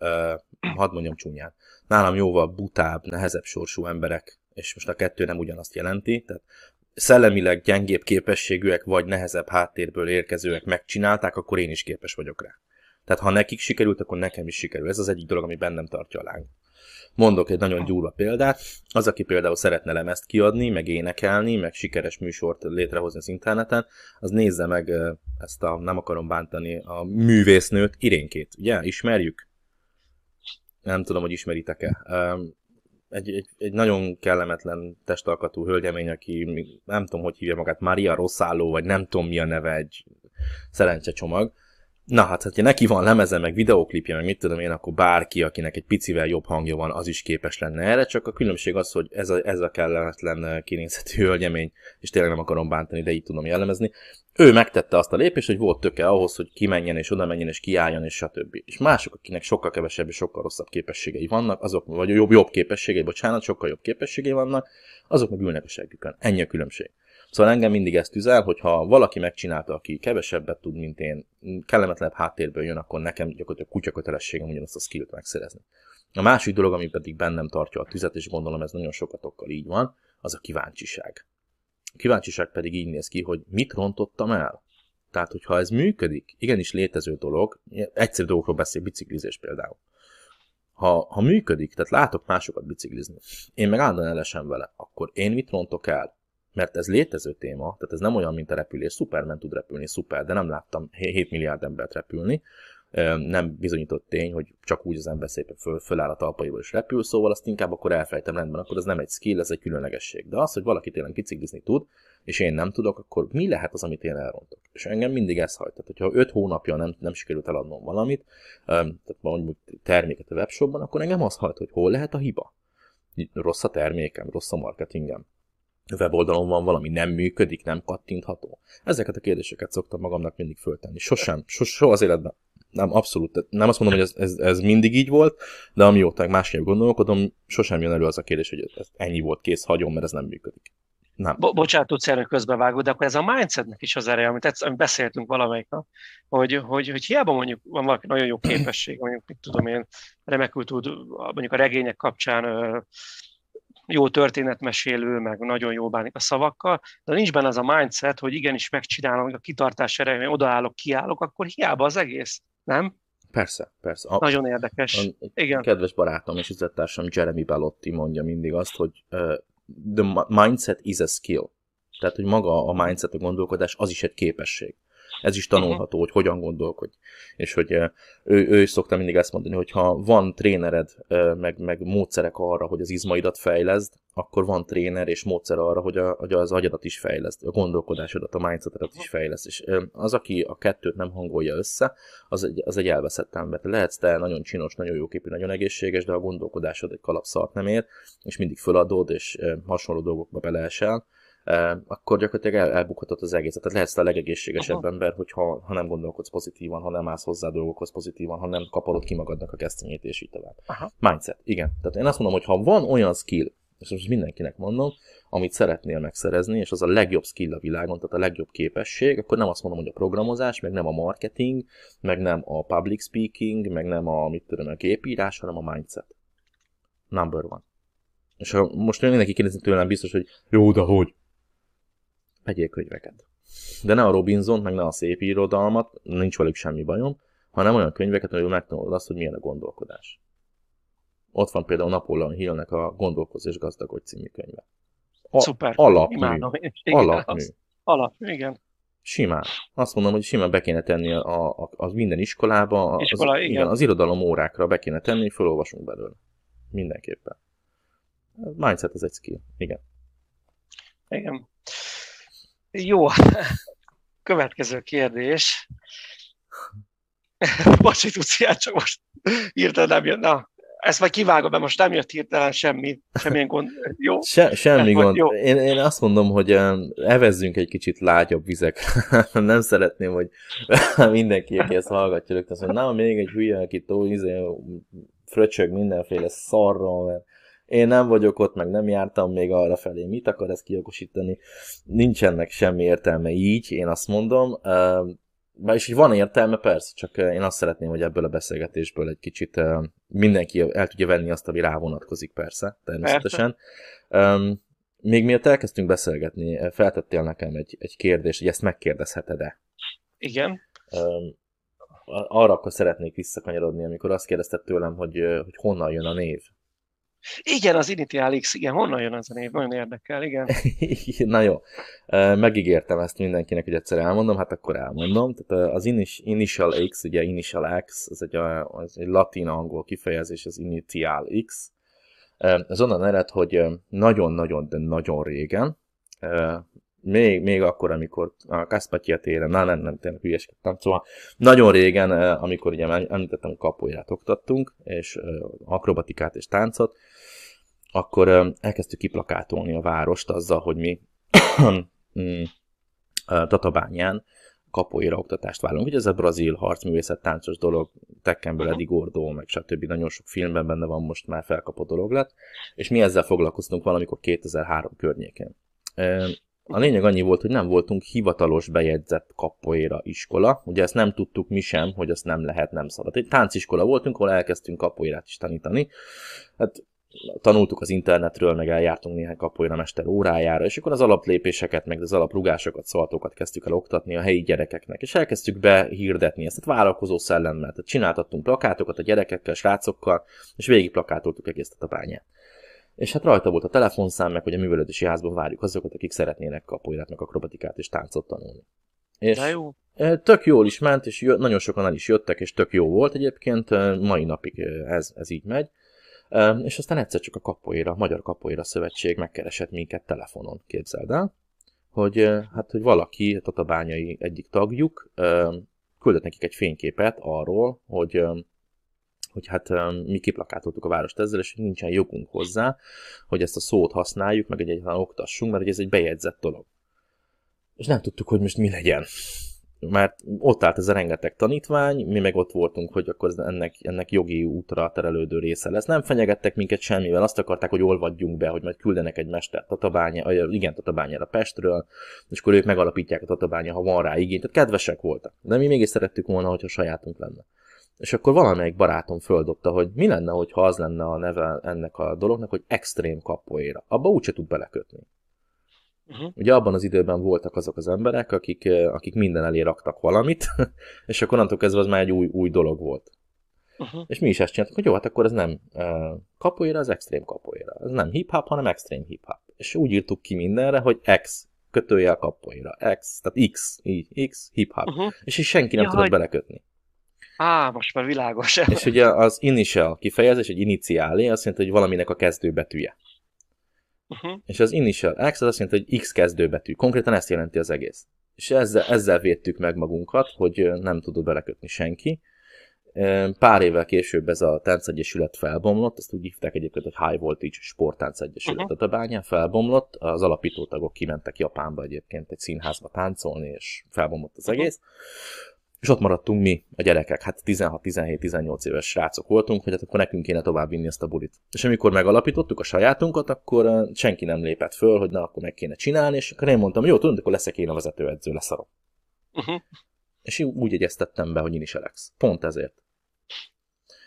hadd mondjam csúnyán, nálam jóval butább, nehezebb sorsú emberek, és most a kettő nem ugyanazt jelenti, tehát szellemileg gyengébb képességűek, vagy nehezebb háttérből érkezőek megcsinálták, akkor én is képes vagyok rá. Tehát ha nekik sikerült, akkor nekem is sikerül. Ez az egyik dolog, ami bennem tartja a láng. Mondok egy nagyon gyúrva példát. Az, aki például szeretne lemezt kiadni, meg énekelni, meg sikeres műsort létrehozni az interneten, az nézze meg ezt a, nem akarom bántani, a művésznőt, Irénkét. Ugye? Ismerjük? Nem tudom, hogy ismeritek-e. Egy, egy, egy nagyon kellemetlen testalkatú hölgyemény, aki nem tudom, hogy hívja magát, Maria Rosszálló, vagy nem tudom mi a neve, egy szerencsecsomag Na hát, ha neki van lemeze, meg videóklipje, meg mit tudom én, akkor bárki, akinek egy picivel jobb hangja van, az is képes lenne erre, csak a különbség az, hogy ez a, ez a kellemetlen kinézetű hölgyemény, és tényleg nem akarom bántani, de így tudom jellemezni, ő megtette azt a lépést, hogy volt töke ahhoz, hogy kimenjen és oda menjen és kiálljon és stb. És mások, akinek sokkal kevesebb és sokkal rosszabb képességei vannak, azok, vagy jobb, jobb képességei, bocsánat, sokkal jobb képességei vannak, azok meg ülnek a seggükön. Ennyi a különbség. Szóval engem mindig ezt tüzel, hogyha valaki megcsinálta, aki kevesebbet tud, mint én, kellemetlenebb háttérből jön, akkor nekem gyakorlatilag kutyakötelességem ugyanazt a skillt megszerezni. A másik dolog, ami pedig bennem tartja a tüzet, és gondolom ez nagyon sokatokkal így van, az a kíváncsiság. A kíváncsiság pedig így néz ki, hogy mit rontottam el. Tehát, hogyha ez működik, igenis létező dolog, egyszerű dolgokról beszél, biciklizés például. Ha, ha működik, tehát látok másokat biciklizni, én meg állandóan elesem vele, akkor én mit rontok el? Mert ez létező téma, tehát ez nem olyan, mint a repülés. Superman tud repülni, szuper, de nem láttam 7 milliárd embert repülni. Nem bizonyított tény, hogy csak úgy az ember szépen föl, föláll a talpaiból és repül, szóval azt inkább akkor elfelejtem rendben, akkor ez nem egy skill, ez egy különlegesség. De az, hogy valaki tényleg biciklizni tud, és én nem tudok, akkor mi lehet az, amit én elrontok? És engem mindig ez hajt. Tehát, hogyha 5 hónapja nem, nem sikerült eladnom valamit, tehát mondjuk terméket a webshopban, akkor engem az hajt, hogy hol lehet a hiba. Rossz a termékem, rossz a marketingem weboldalon van valami nem működik, nem kattintható? Ezeket a kérdéseket szoktam magamnak mindig föltenni. Sosem, sos, soha az életben. Nem, abszolút. Nem azt mondom, hogy ez, ez, ez mindig így volt, de amióta másképp gondolkodom, sosem jön elő az a kérdés, hogy ez ennyi volt, kész, hagyom, mert ez nem működik. Nem. Bo- bocsánat, tudsz erről közbevágó, de akkor ez a mindsetnek is az ereje, amit, amit beszéltünk valamelyik nap, hogy, hogy, hogy hiába mondjuk van valaki nagyon jó képesség, mondjuk, mit tudom én, remekül tud mondjuk a regények kapcsán jó történetmesélő, meg nagyon jó bánik a szavakkal, de nincs benne az a mindset, hogy igenis megcsinálom, a kitartás erején odaállok, kiállok, akkor hiába az egész, nem? Persze, persze. A, Nagyon érdekes. A, Igen. Kedves barátom és üzlettársam Jeremy Bellotti mondja mindig azt, hogy uh, the mindset is a skill. Tehát, hogy maga a mindset, a gondolkodás, az is egy képesség. Ez is tanulható, hogy hogyan gondolkodj. És hogy ő, ő is szokta mindig ezt mondani, hogy ha van trénered, meg, meg módszerek arra, hogy az izmaidat fejleszd, akkor van tréner és módszer arra, hogy, a, hogy az agyadat is fejleszt, a gondolkodásodat, a mindsetedet is fejleszt. És az, aki a kettőt nem hangolja össze, az egy, az egy elveszett ember. Lehetsz te nagyon csinos, nagyon jóképű, nagyon egészséges, de a gondolkodásod egy kalapszart nem ér, és mindig föladod, és hasonló dolgokba beleesel akkor gyakorlatilag el, elbukhatod az egészet. Tehát lehetsz a legegészségesebb Aha. ember, hogyha ha nem gondolkodsz pozitívan, ha nem állsz hozzá dolgokhoz pozitívan, ha nem kaparod ki magadnak a kesztenyét, és így tovább. Aha. Mindset, igen. Tehát én azt mondom, hogy ha van olyan skill, és most mindenkinek mondom, amit szeretnél megszerezni, és az a legjobb skill a világon, tehát a legjobb képesség, akkor nem azt mondom, hogy a programozás, meg nem a marketing, meg nem a public speaking, meg nem a, mit tudom, a képírás, hanem a mindset. Number one. És ha most mindenki kérdezni tőlem biztos, hogy jó, de hogy? Vegyél könyveket. De ne a Robinson, meg ne a szép irodalmat, nincs velük semmi bajom, hanem olyan könyveket, amivel megtanulod azt, hogy milyen a gondolkodás. Ott van például Napoleon Hillnek a Gondolkozz és gazdagodj című könyve. A, Szuper. Alapmű. Igen, alapmű. Az, alap, igen. Simán. Azt mondom, hogy simán be kéne tenni a, a, a minden iskolába, az, Iskola, igen. igen. az irodalom órákra be kéne tenni, felolvasunk belőle. Mindenképpen. Mindset az egy skill. Igen. Igen. Jó, következő kérdés. Bocsi, tudsz csak most hirtelen nem jön. Na, ezt majd kivágom, mert most nem jött hirtelen semmi, semmilyen gond. Jó? Se, semmi gond. Jó. Én, én azt mondom, hogy evezzünk egy kicsit lágyabb vizekre. nem szeretném, hogy mindenki, aki ezt hallgatja, rögtön azt mondja, na, még egy hülye, aki tó, izé, fröcsög mindenféle szarral, mert én nem vagyok ott, meg nem jártam még arra felé, mit akar ez kiokosítani. Nincsenek semmi értelme így, én azt mondom. És hogy van értelme, persze, csak én azt szeretném, hogy ebből a beszélgetésből egy kicsit mindenki el tudja venni azt, ami rá vonatkozik, persze, természetesen. Persze. Még miatt elkezdtünk beszélgetni, feltettél nekem egy, egy kérdést, hogy ezt megkérdezheted-e? Igen. Arra akkor szeretnék visszakanyarodni, amikor azt kérdezted tőlem, hogy, hogy honnan jön a név. Igen, az Initial X, igen, honnan jön az a név? Nagyon érdekel, igen. Na jó, megígértem ezt mindenkinek, hogy egyszer elmondom, hát akkor elmondom. Tehát az Initial X, ugye Initial X, az egy, az egy latin-angol kifejezés, az Initial X. Ez onnan ered, hogy nagyon-nagyon, de nagyon régen, még, még akkor, amikor a Kaszpatya téren, na nem, nem, tényleg hülyeskedtem, szóval nagyon régen, amikor ugye említettem, kapolyát oktattunk, és akrobatikát és táncot, akkor elkezdtük kiplakátolni a várost azzal, hogy mi mm, Tatabányán kapoira oktatást vállalunk. Ugye ez a brazil harcművészet táncos dolog, Tekkenből Eddie Gordo, meg stb. Nagyon sok filmben benne van, most már felkapott dolog lett, és mi ezzel foglalkoztunk valamikor 2003 környékén. A lényeg annyi volt, hogy nem voltunk hivatalos bejegyzett kapoéra iskola. Ugye ezt nem tudtuk mi sem, hogy azt nem lehet, nem szabad. Egy tánciskola voltunk, ahol elkezdtünk kapoérát is tanítani. Hát tanultuk az internetről, meg eljártunk néhány kapoéra mester órájára, és akkor az alaplépéseket, meg az alaprugásokat, szaltókat kezdtük el oktatni a helyi gyerekeknek, és elkezdtük behirdetni ezt a vállalkozó szellemmel. Tehát csináltattunk plakátokat a gyerekekkel, srácokkal, és végig plakátoltuk egész a bányát. És hát rajta volt a telefonszám, meg hogy a művelődési házban várjuk azokat, akik szeretnének kapoirát, meg akrobatikát és táncot tanulni. És De jó. tök jól is ment, és jö, nagyon sokan el is jöttek, és tök jó volt egyébként, mai napig ez, ez így megy. És aztán egyszer csak a kapoira, a Magyar Kapoira Szövetség megkeresett minket telefonon, képzeld el, hogy, hát, hogy valaki, a bányai egyik tagjuk, küldött nekik egy fényképet arról, hogy hogy hát mi kiplakátoltuk a várost ezzel, és nincsen jogunk hozzá, hogy ezt a szót használjuk, meg egy egyáltalán oktassunk, mert hogy ez egy bejegyzett dolog. És nem tudtuk, hogy most mi legyen. Mert ott állt ez a rengeteg tanítvány, mi meg ott voltunk, hogy akkor ennek, ennek jogi útra terelődő része lesz. Nem fenyegettek minket semmivel, azt akarták, hogy olvadjunk be, hogy majd küldenek egy mestert Tatabánya, igen, Tatabányára Pestről, és akkor ők megalapítják a Tatabánya, ha van rá igény. Tehát kedvesek voltak. De mi mégis szerettük volna, hogyha sajátunk lenne. És akkor valamelyik barátom földobta, hogy mi lenne, hogyha az lenne a neve ennek a dolognak, hogy extrém kapoéra. Abba úgyse tud belekötni. Uh-huh. Ugye abban az időben voltak azok az emberek, akik, akik minden elé raktak valamit, és akkor onnantól kezdve az már egy új, új dolog volt. Uh-huh. És mi is ezt csináltuk, hogy jó, hát akkor ez nem uh, kapoéra, az extrém kapoéra. Ez nem hip-hop, hanem extrém hip-hop. És úgy írtuk ki mindenre, hogy X kötőjel kapoéra. X, tehát X, így, X, hip-hop. Uh-huh. És így senki nem ja, tudott hogy... belekötni. Á, most már világos. És ugye az initial kifejezés, egy iniciálé, azt jelenti, hogy valaminek a kezdőbetűje. Uh-huh. És az initial X az azt jelenti, hogy X kezdőbetű. Konkrétan ezt jelenti az egész. És ezzel, ezzel védtük meg magunkat, hogy nem tudod belekötni senki. Pár évvel később ez a táncegyesület felbomlott, ezt úgy hívták egyébként, hogy High Voltage Sporttáncegyesület uh-huh. a bányán felbomlott, az alapítótagok kimentek Japánba egyébként egy színházba táncolni, és felbomlott az uh-huh. egész. És ott maradtunk mi, a gyerekek, hát 16-17-18 éves srácok voltunk, hogy hát akkor nekünk kéne tovább vinni ezt a bulit. És amikor megalapítottuk a sajátunkat, akkor senki nem lépett föl, hogy na, akkor meg kéne csinálni, és akkor én mondtam, jó, tudod, akkor leszek én a vezetőedző, leszarom. Uh-huh. És úgy egyeztettem be, hogy én is Alex. Pont ezért.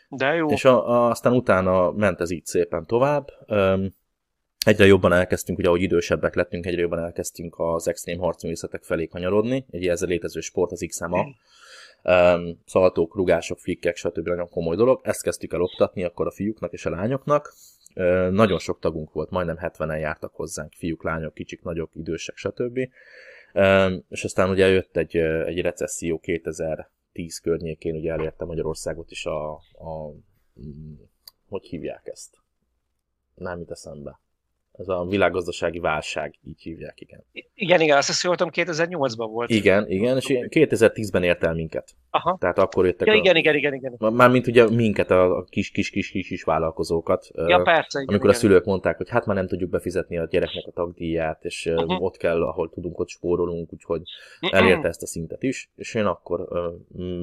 De jó. És a, a, aztán utána ment ez így szépen tovább. Um, egyre jobban elkezdtünk, ugye ahogy idősebbek lettünk, egyre jobban elkezdtünk az extrém harcművészetek felé kanyarodni. Egy ezzel létező sport, az XMA. Um, szaltók, rugások, flikkek, stb. nagyon komoly dolog. Ezt kezdtük el oktatni akkor a fiúknak és a lányoknak. Nagyon sok tagunk volt, majdnem 70-en jártak hozzánk, fiúk, lányok, kicsik, nagyok, idősek, stb. És aztán ugye jött egy, egy recesszió 2010 környékén, ugye elérte Magyarországot is a, a hogy hívják ezt? Nem mit eszembe ez a világgazdasági válság, így hívják, igen. Igen, igen, azt hiszem, 2008-ban volt. Igen, igen, és 2010-ben ért el minket. Aha. Tehát akkor jöttek ja, igen, a... igen, igen, igen. Mármint ugye minket, a kis, kis, kis, kis, kis vállalkozókat. Ja, persze. Igen, amikor igen. a szülők mondták, hogy hát már nem tudjuk befizetni a gyereknek a tagdíját, és uh-huh. ott kell, ahol tudunk, ott spórolunk, úgyhogy uh-huh. elérte ezt a szintet is, és én akkor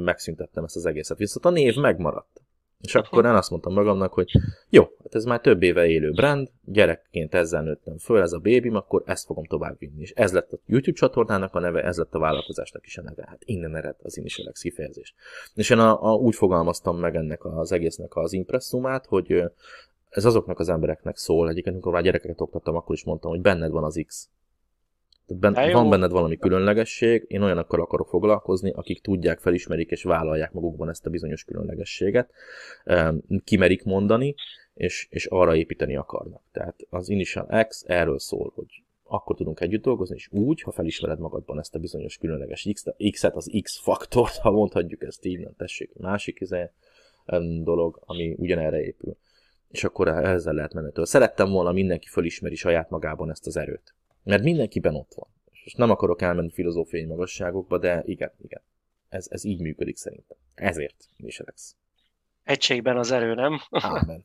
megszüntettem ezt az egészet. Viszont a név megmaradt. És akkor én azt mondtam magamnak, hogy jó, hát ez már több éve élő brand, gyerekként ezzel nőttem föl, ez a bébim, akkor ezt fogom tovább vinni. És ez lett a YouTube csatornának a neve, ez lett a vállalkozásnak is a neve. Hát innen ered az Initialex kifejezés. És én a, a, úgy fogalmaztam meg ennek az egésznek az impresszumát, hogy ez azoknak az embereknek szól, egyébként amikor már gyerekeket oktattam, akkor is mondtam, hogy benned van az X. Tehát ben, van benned valami különlegesség, én olyanokkal akarok foglalkozni, akik tudják, felismerik és vállalják magukban ezt a bizonyos különlegességet, kimerik mondani, és, és arra építeni akarnak. Tehát az Initial X erről szól, hogy akkor tudunk együtt dolgozni, és úgy, ha felismered magadban ezt a bizonyos különleges X-et, az X-faktort, ha mondhatjuk ezt így, nem tessék, másik izé, dolog, ami ugyanerre épül. És akkor ezzel lehet menetől. Szerettem volna mindenki felismeri saját magában ezt az erőt. Mert mindenkiben ott van. És nem akarok elmenni filozófiai magasságokba, de igen, igen. Ez, ez így működik szerintem. Ezért Miselex. Egységben az erő, nem? Ámen.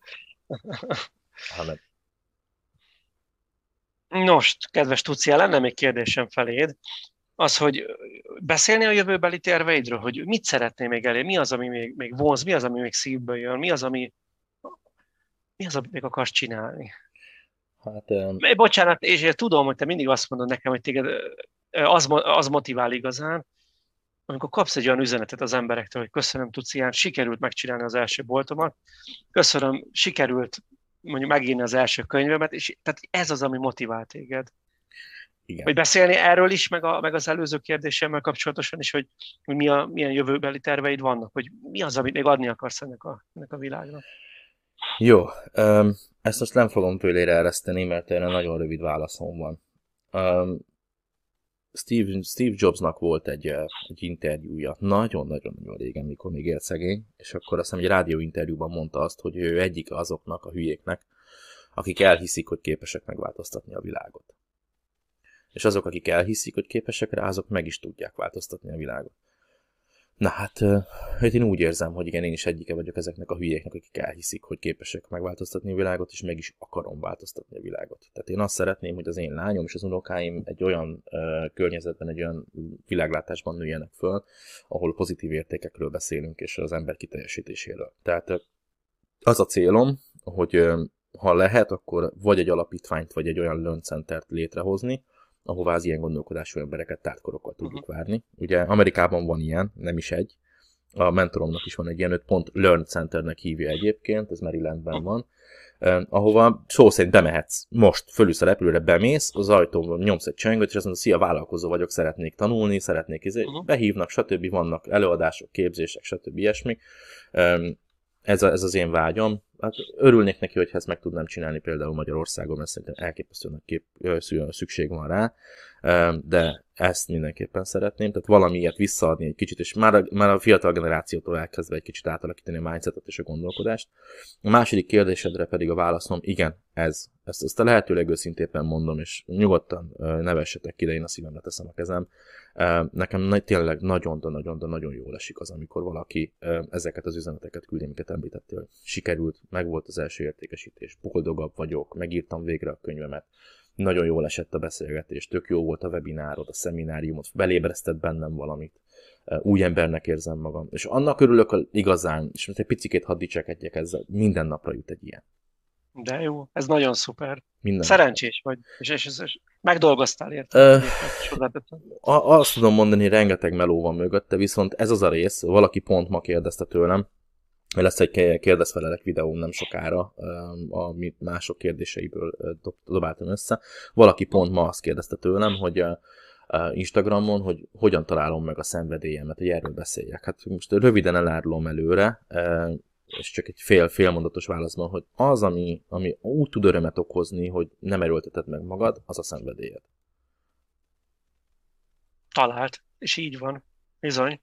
Ámen. Nos, kedves Tucia, lenne még kérdésem feléd. Az, hogy beszélni a jövőbeli terveidről, hogy mit szeretnél még elérni, mi az, ami még, még vonz, mi az, ami még szívből jön, mi az, ami, mi az, amit még akarsz csinálni? Hát, um... Bocsánat, és én tudom, hogy te mindig azt mondod nekem, hogy téged az, az motivál igazán, amikor kapsz egy olyan üzenetet az emberektől, hogy köszönöm, Tucián, sikerült megcsinálni az első boltomat, köszönöm, sikerült mondjuk megírni az első könyvemet, és tehát ez az, ami motivál téged. Igen. Hogy beszélni erről is, meg, a, meg az előző kérdésemmel kapcsolatosan is, hogy, hogy mi a, milyen jövőbeli terveid vannak, hogy mi az, amit még adni akarsz ennek a, ennek a világnak. Jó, um, ezt most nem fogom tőlére ereszteni, mert erre nagyon rövid válaszom van. Um, Steve, Steve Jobsnak volt egy, egy interjúja, nagyon-nagyon-nagyon régen, mikor még élt szegény, és akkor azt hiszem egy rádióinterjúban mondta azt, hogy ő egyik azoknak a hülyéknek, akik elhiszik, hogy képesek megváltoztatni a világot. És azok, akik elhiszik, hogy képesek rá, azok meg is tudják változtatni a világot. Na hát, hát én úgy érzem, hogy igen, én is egyike vagyok ezeknek a hülyéknek, akik elhiszik, hogy képesek megváltoztatni a világot, és meg is akarom változtatni a világot. Tehát én azt szeretném, hogy az én lányom és az unokáim egy olyan uh, környezetben, egy olyan világlátásban nőjenek föl, ahol pozitív értékekről beszélünk, és az ember kiteljesítéséről. Tehát uh, az a célom, hogy uh, ha lehet, akkor vagy egy alapítványt, vagy egy olyan learn létrehozni, ahová az ilyen gondolkodású embereket tártkorokkal tudjuk uh-huh. várni. Ugye Amerikában van ilyen, nem is egy. A mentoromnak is van egy ilyen, 5 pont Learn Centernek hívja egyébként, ez Marylandben uh-huh. van, ahova szó szerint bemehetsz. Most fölülsz a repülőre, bemész, az ajtón nyomsz egy csengőt, és azt mondod, szia, vállalkozó vagyok, szeretnék tanulni, szeretnék izé, uh-huh. behívnak, stb. vannak előadások, képzések, stb. ilyesmi. Ez, a, ez az én vágyam. Hát örülnék neki, hogy ezt meg tudnám csinálni például Magyarországon, mert szerintem elképesztően kép, szükség van rá, de ezt mindenképpen szeretném, tehát valamiért visszaadni egy kicsit, és már a, már a fiatal generációtól elkezdve egy kicsit átalakítani a mindsetet és a gondolkodást. A második kérdésedre pedig a válaszom, igen, ez. Ezt, ezt a lehető legőszintében mondom, és nyugodtan nevessetek ide, én a szívemre teszem a kezem. Nekem tényleg nagyon, de nagyon, de nagyon jól esik az, amikor valaki ezeket az üzeneteket küldi, amiket említettél, hogy sikerült, meg volt az első értékesítés, boldogabb vagyok, megírtam végre a könyvemet, nagyon jól esett a beszélgetés, tök jó volt a webinárod, a szemináriumot, belébresztett bennem valamit, új embernek érzem magam, és annak örülök igazán, és most egy picikét hadd dicsekedjek ezzel, minden napra jut egy ilyen. De jó, ez nagyon szuper. Minden. Szerencsés vagy, és, és, és, és megdolgoztál érte. Azt tudom mondani, rengeteg meló van mögötte, viszont ez az a rész, valaki pont ma kérdezte tőlem, lesz egy kérdezfelelek videóm nem sokára, amit mások kérdéseiből dobáltam össze. Valaki pont ma azt kérdezte tőlem, hogy Instagramon, hogy hogyan találom meg a szenvedélyemet, hogy erről beszéljek. Hát most röviden elárulom előre, és csak egy fél, félmondatos válaszban, hogy az, ami, ami úgy tud örömet okozni, hogy nem erőlteted meg magad, az a szenvedélyed. Talált, és így van. Bizony.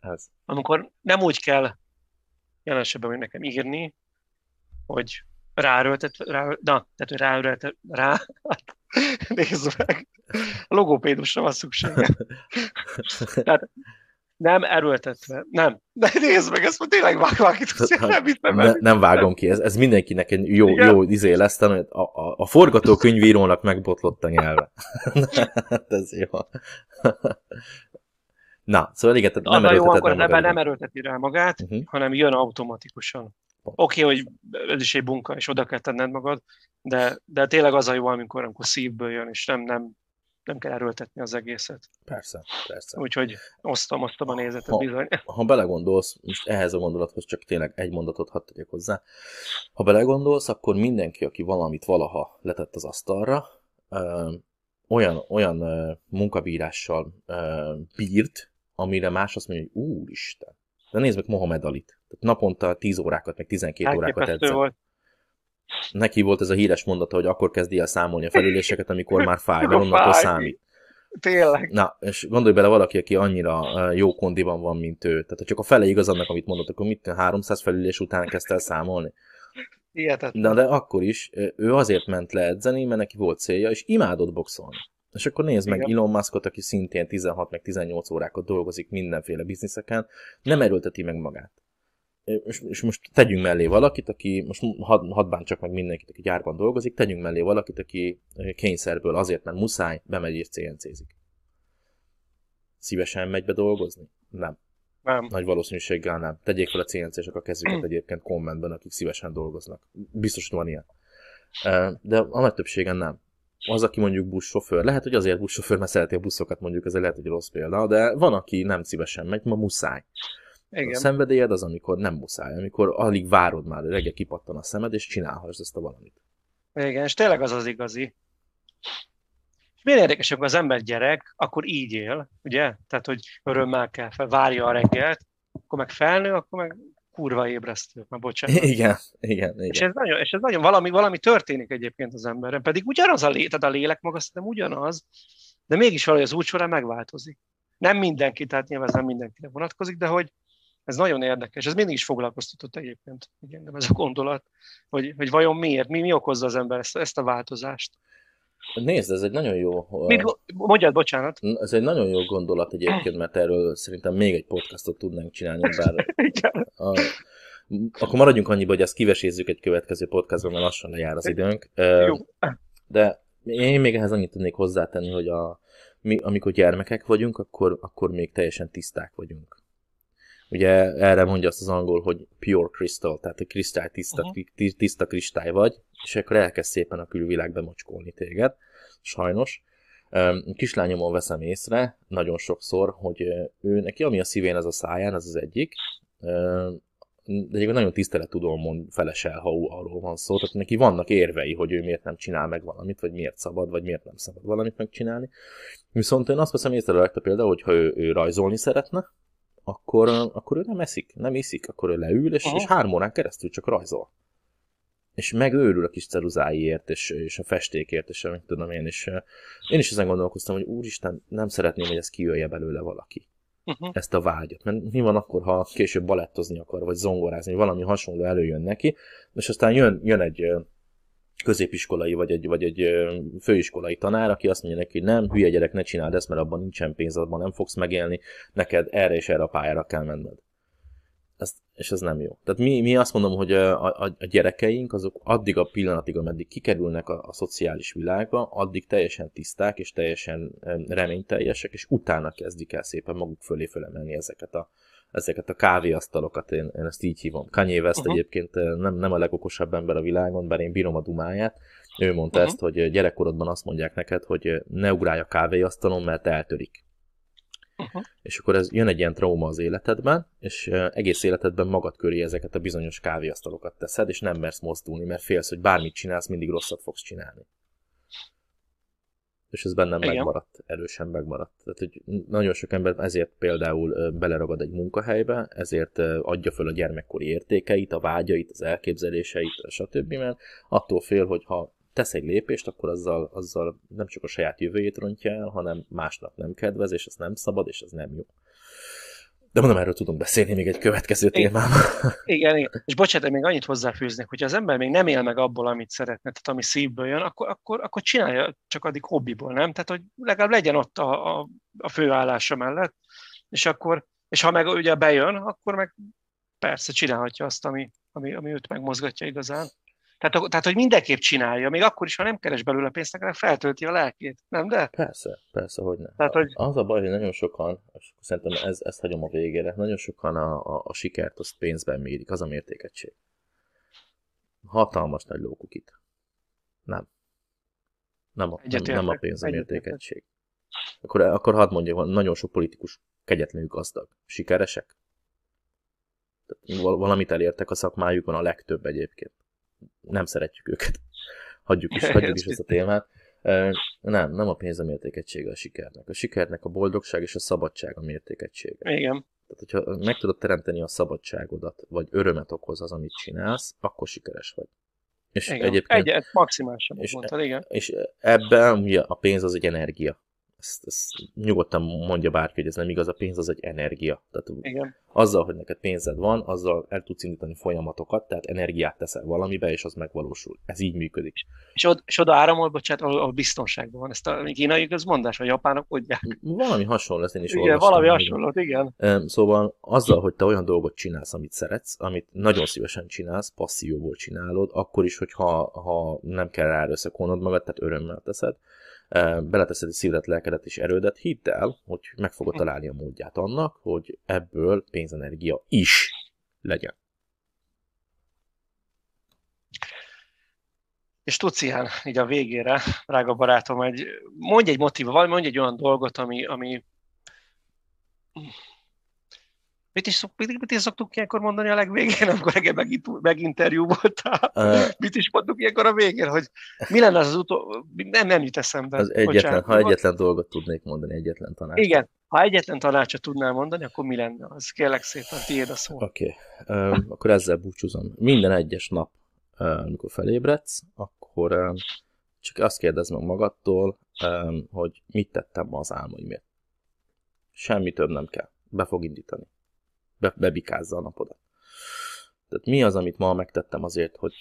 Ez. Amikor nem úgy kell jelen esetben még nekem írni, hogy ráerőltet, rá, na, tehát hogy ráerőltet, rá, hát, nézd meg, a logopédusra van szüksége. tehát nem erőltetve, nem. De nézd meg, ezt tényleg vág, vág, nem, nem, ne, nem vágom ki, ez, ez mindenkinek egy jó, jó izé lesz, a, a, a forgatókönyvírónak megbotlott a nyelve. hát ez jó. Na, szóval igen, tehát nem jó, akkor nem nem erőlteti rá magát, uh-huh. hanem jön automatikusan. Oké, okay, hogy ez is egy bunka, és oda kell tenned magad, de, de tényleg az a jó, amikor, amikor szívből jön, és nem, nem, nem kell erőltetni az egészet. Persze, persze. Úgyhogy osztom, osztom a nézetet ha, bizony. Ha belegondolsz, most ehhez a gondolathoz csak tényleg egy mondatot hadd tegyek hozzá. Ha belegondolsz, akkor mindenki, aki valamit valaha letett az asztalra, ö, olyan, olyan ö, munkabírással ö, bírt, amire más azt mondja, hogy úristen. De nézd meg Mohamed Alit. Tehát naponta 10 órákat, meg 12 órákat edzett. Volt. Neki volt ez a híres mondata, hogy akkor kezdi el számolni a felüléseket, amikor már fáj, de onnantól számít. Tényleg. Na, és gondolj bele valaki, aki annyira jó kondiban van, mint ő. Tehát ha csak a fele igaz annak, amit mondott, akkor mit 300 felülés után kezdte el számolni? Hihetetlen. Na, de akkor is ő azért ment le edzeni, mert neki volt célja, és imádott boxolni. És akkor nézd meg Elon Muskot, aki szintén 16 meg 18 órákat dolgozik mindenféle bizniszeken, nem erőlteti meg magát. És, és most tegyünk mellé valakit, aki, most had, hadd bántsak meg mindenkit, aki gyárban dolgozik, tegyünk mellé valakit, aki kényszerből azért, mert muszáj, bemegy és CNC-zik. Szívesen megy be dolgozni? Nem. Nem. Nagy valószínűséggel nem. Tegyék fel a CNC-sek a kezüket egyébként kommentben, akik szívesen dolgoznak. Biztos, hogy van ilyen. De a nagy többségen nem az, aki mondjuk buszsofőr, lehet, hogy azért buszsofőr, mert szereti a buszokat, mondjuk ez lehet, hogy rossz példa, de van, aki nem szívesen megy, ma muszáj. Igen. A szenvedélyed az, amikor nem muszáj, amikor alig várod már, reggel kipattan a szemed, és csinálhass ezt a valamit. Igen, és tényleg az az igazi. És milyen érdekes, amikor az ember gyerek, akkor így él, ugye? Tehát, hogy örömmel kell fel, várja a reggelt, akkor meg felnő, akkor meg kurva ébresztő, már bocsánat. Igen, igen, igen. És ez nagyon, és ez nagyon valami, valami történik egyébként az emberen, pedig ugyanaz a lé, tehát a lélek maga szerintem ugyanaz, de mégis valahogy az út során megváltozik. Nem mindenki, tehát nyilván ez nem mindenkire vonatkozik, de hogy ez nagyon érdekes, ez mindig is foglalkoztatott egyébként, igen, ez a gondolat, hogy, hogy vajon miért, mi, mi okozza az ember ezt, ezt a változást. Nézd, ez egy nagyon jó... Mit, mondjad, bocsánat. Ez egy nagyon jó gondolat egyébként, mert erről szerintem még egy podcastot tudnánk csinálni, bár... a, akkor maradjunk annyiba, hogy ezt kivesézzük egy következő podcastban, mert lassan lejár az időnk. Jó. De én még ehhez annyit tudnék hozzátenni, hogy a, mi, amikor gyermekek vagyunk, akkor, akkor még teljesen tiszták vagyunk. Ugye erre mondja azt az angol, hogy pure crystal, tehát a kristály tiszta, uh-huh. tiszta kristály vagy, és akkor elkezd szépen a külvilág bemocskolni téged, sajnos. Kislányomon veszem észre nagyon sokszor, hogy ő neki, ami a szívén, az a száján, az az egyik, de egyébként nagyon tisztelettudómon felesel, ha arról van szó. Tehát neki vannak érvei, hogy ő miért nem csinál meg valamit, vagy miért szabad, vagy miért nem szabad valamit megcsinálni. Viszont én azt veszem észre a például, hogy ha ő, ő rajzolni szeretne, akkor, akkor ő nem eszik, nem iszik, akkor ő leül, és, és három órán keresztül csak rajzol. És megőrül a kis ceruzáiért, és, és a festékért, és amit tudom én, és én is ezen gondolkoztam, hogy úristen, nem szeretném, hogy ez kijöjje belőle valaki. Uh-huh. Ezt a vágyat. Mert mi van akkor, ha később balettozni akar, vagy zongorázni, vagy valami hasonló előjön neki, és aztán jön, jön egy középiskolai, vagy egy, vagy egy főiskolai tanár, aki azt mondja neki, nem, hülye gyerek, ne csináld ezt, mert abban nincsen pénz, abban nem fogsz megélni, neked erre és erre a pályára kell menned. Ez, és ez nem jó. Tehát mi, mi azt mondom, hogy a, a, a gyerekeink azok addig a pillanatig, ameddig kikerülnek a, a szociális világba, addig teljesen tiszták és teljesen reményteljesek, és utána kezdik el szépen maguk fölé fölemelni ezeket a, ezeket a kávéasztalokat, én, én ezt így hívom. Kanye West uh-huh. egyébként eh, nem, nem a legokosabb ember a világon, bár én bírom a dumáját. Ő mondta uh-huh. ezt, hogy gyerekkorodban azt mondják neked, hogy ne ugrálj a kávéasztalon, mert eltörik. Uh-huh. És akkor ez jön egy ilyen trauma az életedben, és eh, egész életedben magad köré ezeket a bizonyos kávéasztalokat teszed, és nem mersz mozdulni, mert félsz, hogy bármit csinálsz, mindig rosszat fogsz csinálni és ez bennem Igen. megmaradt, erősen megmaradt. Tehát, hogy nagyon sok ember ezért például beleragad egy munkahelybe, ezért adja föl a gyermekkori értékeit, a vágyait, az elképzeléseit, stb. Mert attól fél, hogy ha tesz egy lépést, akkor azzal, azzal nem csak a saját jövőjét rontja el, hanem másnak nem kedvez, és ez nem szabad, és ez nem jó. De mondom, erről tudunk beszélni még egy következő témában. Igen, igen. És bocsánat, még annyit hozzáfűznék, hogy az ember még nem él meg abból, amit szeretne, tehát ami szívből jön, akkor, akkor, akkor csinálja csak addig hobbiból, nem? Tehát, hogy legalább legyen ott a, a, a főállása mellett, és akkor, és ha meg ugye bejön, akkor meg persze csinálhatja azt, ami, ami, ami őt megmozgatja igazán. Tehát, tehát, hogy mindenképp csinálja, még akkor is, ha nem keres belőle pénzt, legalább feltölti a lelkét, nem de? Persze, persze, hogy nem. Tehát, hogy... Az a baj, hogy nagyon sokan, és szerintem ez, ezt hagyom a végére, nagyon sokan a, a, a sikert azt pénzben mérik, az a mértékegység. Hatalmas nagy lókukit. Nem. Nem a, nem, nem a pénz a mértékegység. Akkor, akkor hadd mondjam, nagyon sok politikus kegyetlenül gazdag. Sikeresek? Valamit elértek a szakmájukon a legtöbb egyébként. Nem szeretjük őket. Hagyjuk is, hagyjuk is ezt a témát. Nem, nem a pénz a mértékegysége a sikernek. A sikernek a boldogság és a szabadság a mértékegysége. Igen. Tehát, hogyha meg tudod teremteni a szabadságodat, vagy örömet okoz az, amit csinálsz, akkor sikeres vagy. És igen. egyébként... Egy, maximálisan és, mondtad, igen. És ebben ugye a pénz az egy energia ezt, ezt nyugodtan mondja bárki, hogy ez nem igaz, a pénz az egy energia. Tehát Igen. azzal, hogy neked pénzed van, azzal el tudsz indítani folyamatokat, tehát energiát teszel valamibe, és az megvalósul. Ez így működik. És, od, és oda áramol, bocsánat, ahol, ahol biztonságban van. Ezt a kínai mondás, a japánok mondják. Valami hasonló, ezt én is igen, olvastam. valami hasonló, igen. Szóval azzal, hogy te olyan dolgot csinálsz, amit szeretsz, amit nagyon szívesen csinálsz, passzióból csinálod, akkor is, hogyha ha nem kell rá összekonod magad, tehát örömmel teszed, beleteszed a szívedet, lelkedet és erődet, hidd el, hogy meg fogod találni a módját annak, hogy ebből pénzenergia is legyen. És tudsz ilyen, így a végére, drága barátom, egy, mondj egy motiva, vagy mondj egy olyan dolgot, ami, ami Mit is, mit, mit is szoktuk ilyenkor mondani a legvégén, amikor reggel megint, meginterjú voltál? Uh, mit is mondtuk ilyenkor a végén, hogy mi lenne az, az utó... Nem, nem jut eszembe. Az egyetlen, ha egyetlen dolgot tudnék mondani, egyetlen tanácsot. Igen, ha egyetlen tanácsot tudnál mondani, akkor mi lenne? Az kérlek szépen, tiéd a szó. Oké, okay. um, akkor ezzel búcsúzom. Minden egyes nap, um, amikor felébredsz, akkor um, csak azt kérdezd meg magadtól, um, hogy mit tettem ma az álmaimért. Semmi több nem kell. Be fog indítani be, bebikázza a napodat. Tehát mi az, amit ma megtettem azért, hogy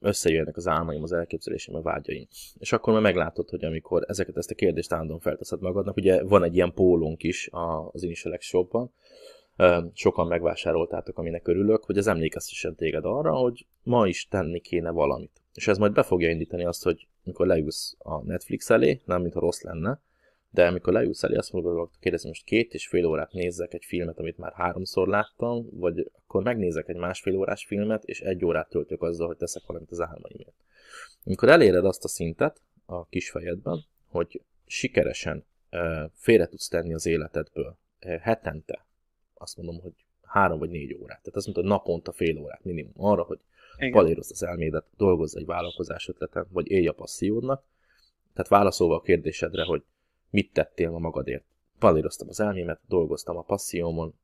összejöjjenek az álmaim, az elképzelésem, a vágyaim. És akkor már meglátod, hogy amikor ezeket ezt a kérdést állandóan felteszed magadnak, ugye van egy ilyen pólónk is az Initial Shopban, sokan megvásároltátok, aminek örülök, hogy ez emlékeztessen téged arra, hogy ma is tenni kéne valamit. És ez majd be fogja indítani azt, hogy mikor leülsz a Netflix elé, nem mintha rossz lenne, de amikor leülsz elé, azt mondod, kérdezni, most két és fél órát nézzek egy filmet, amit már háromszor láttam, vagy akkor megnézek egy másfél órás filmet, és egy órát töltök azzal, hogy teszek valamit az álmaimért. Amikor eléred azt a szintet a kis fejedben, hogy sikeresen félre tudsz tenni az életedből hetente, azt mondom, hogy három vagy négy órát. Tehát azt mondod, naponta fél órát minimum arra, hogy palérozd az elmédet, dolgozz egy vállalkozás ötleten, vagy élj a passziódnak. Tehát válaszolva a kérdésedre, hogy mit tettél ma magadért. Palíroztam az elmémet, dolgoztam a passziómon,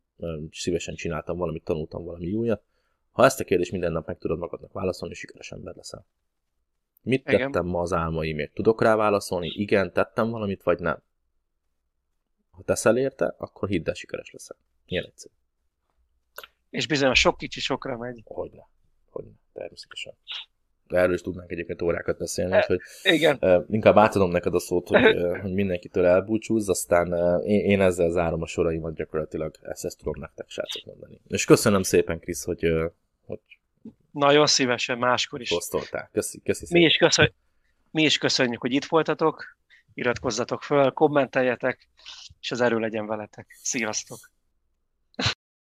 szívesen csináltam valamit, tanultam valami újat. Ha ezt a kérdést minden nap meg tudod magadnak válaszolni, sikeres ember leszel. Mit Igen. tettem ma az álmaimért? Tudok rá válaszolni? Igen, tettem valamit, vagy nem? Ha teszel érte, akkor hidd el, sikeres leszel. Ilyen egyszerű. És bizony a sok kicsi sokra megy. Hogyne. Hogyne. Természetesen. Erről is tudnánk egyébként órákat beszélni, e, hogy igen. inkább átadom neked a szót, hogy, hogy mindenkitől elbúcsúzz, aztán én, én ezzel zárom a soraimat gyakorlatilag, ezt, ezt tudom nektek srácok mondani. És köszönöm szépen, Krisz, hogy, hogy nagyon szívesen, máskor is. Posztoltál. Köszi, köszi mi, is köszön, mi is köszönjük, hogy itt voltatok, iratkozzatok föl, kommenteljetek, és az erő legyen veletek. Sziasztok!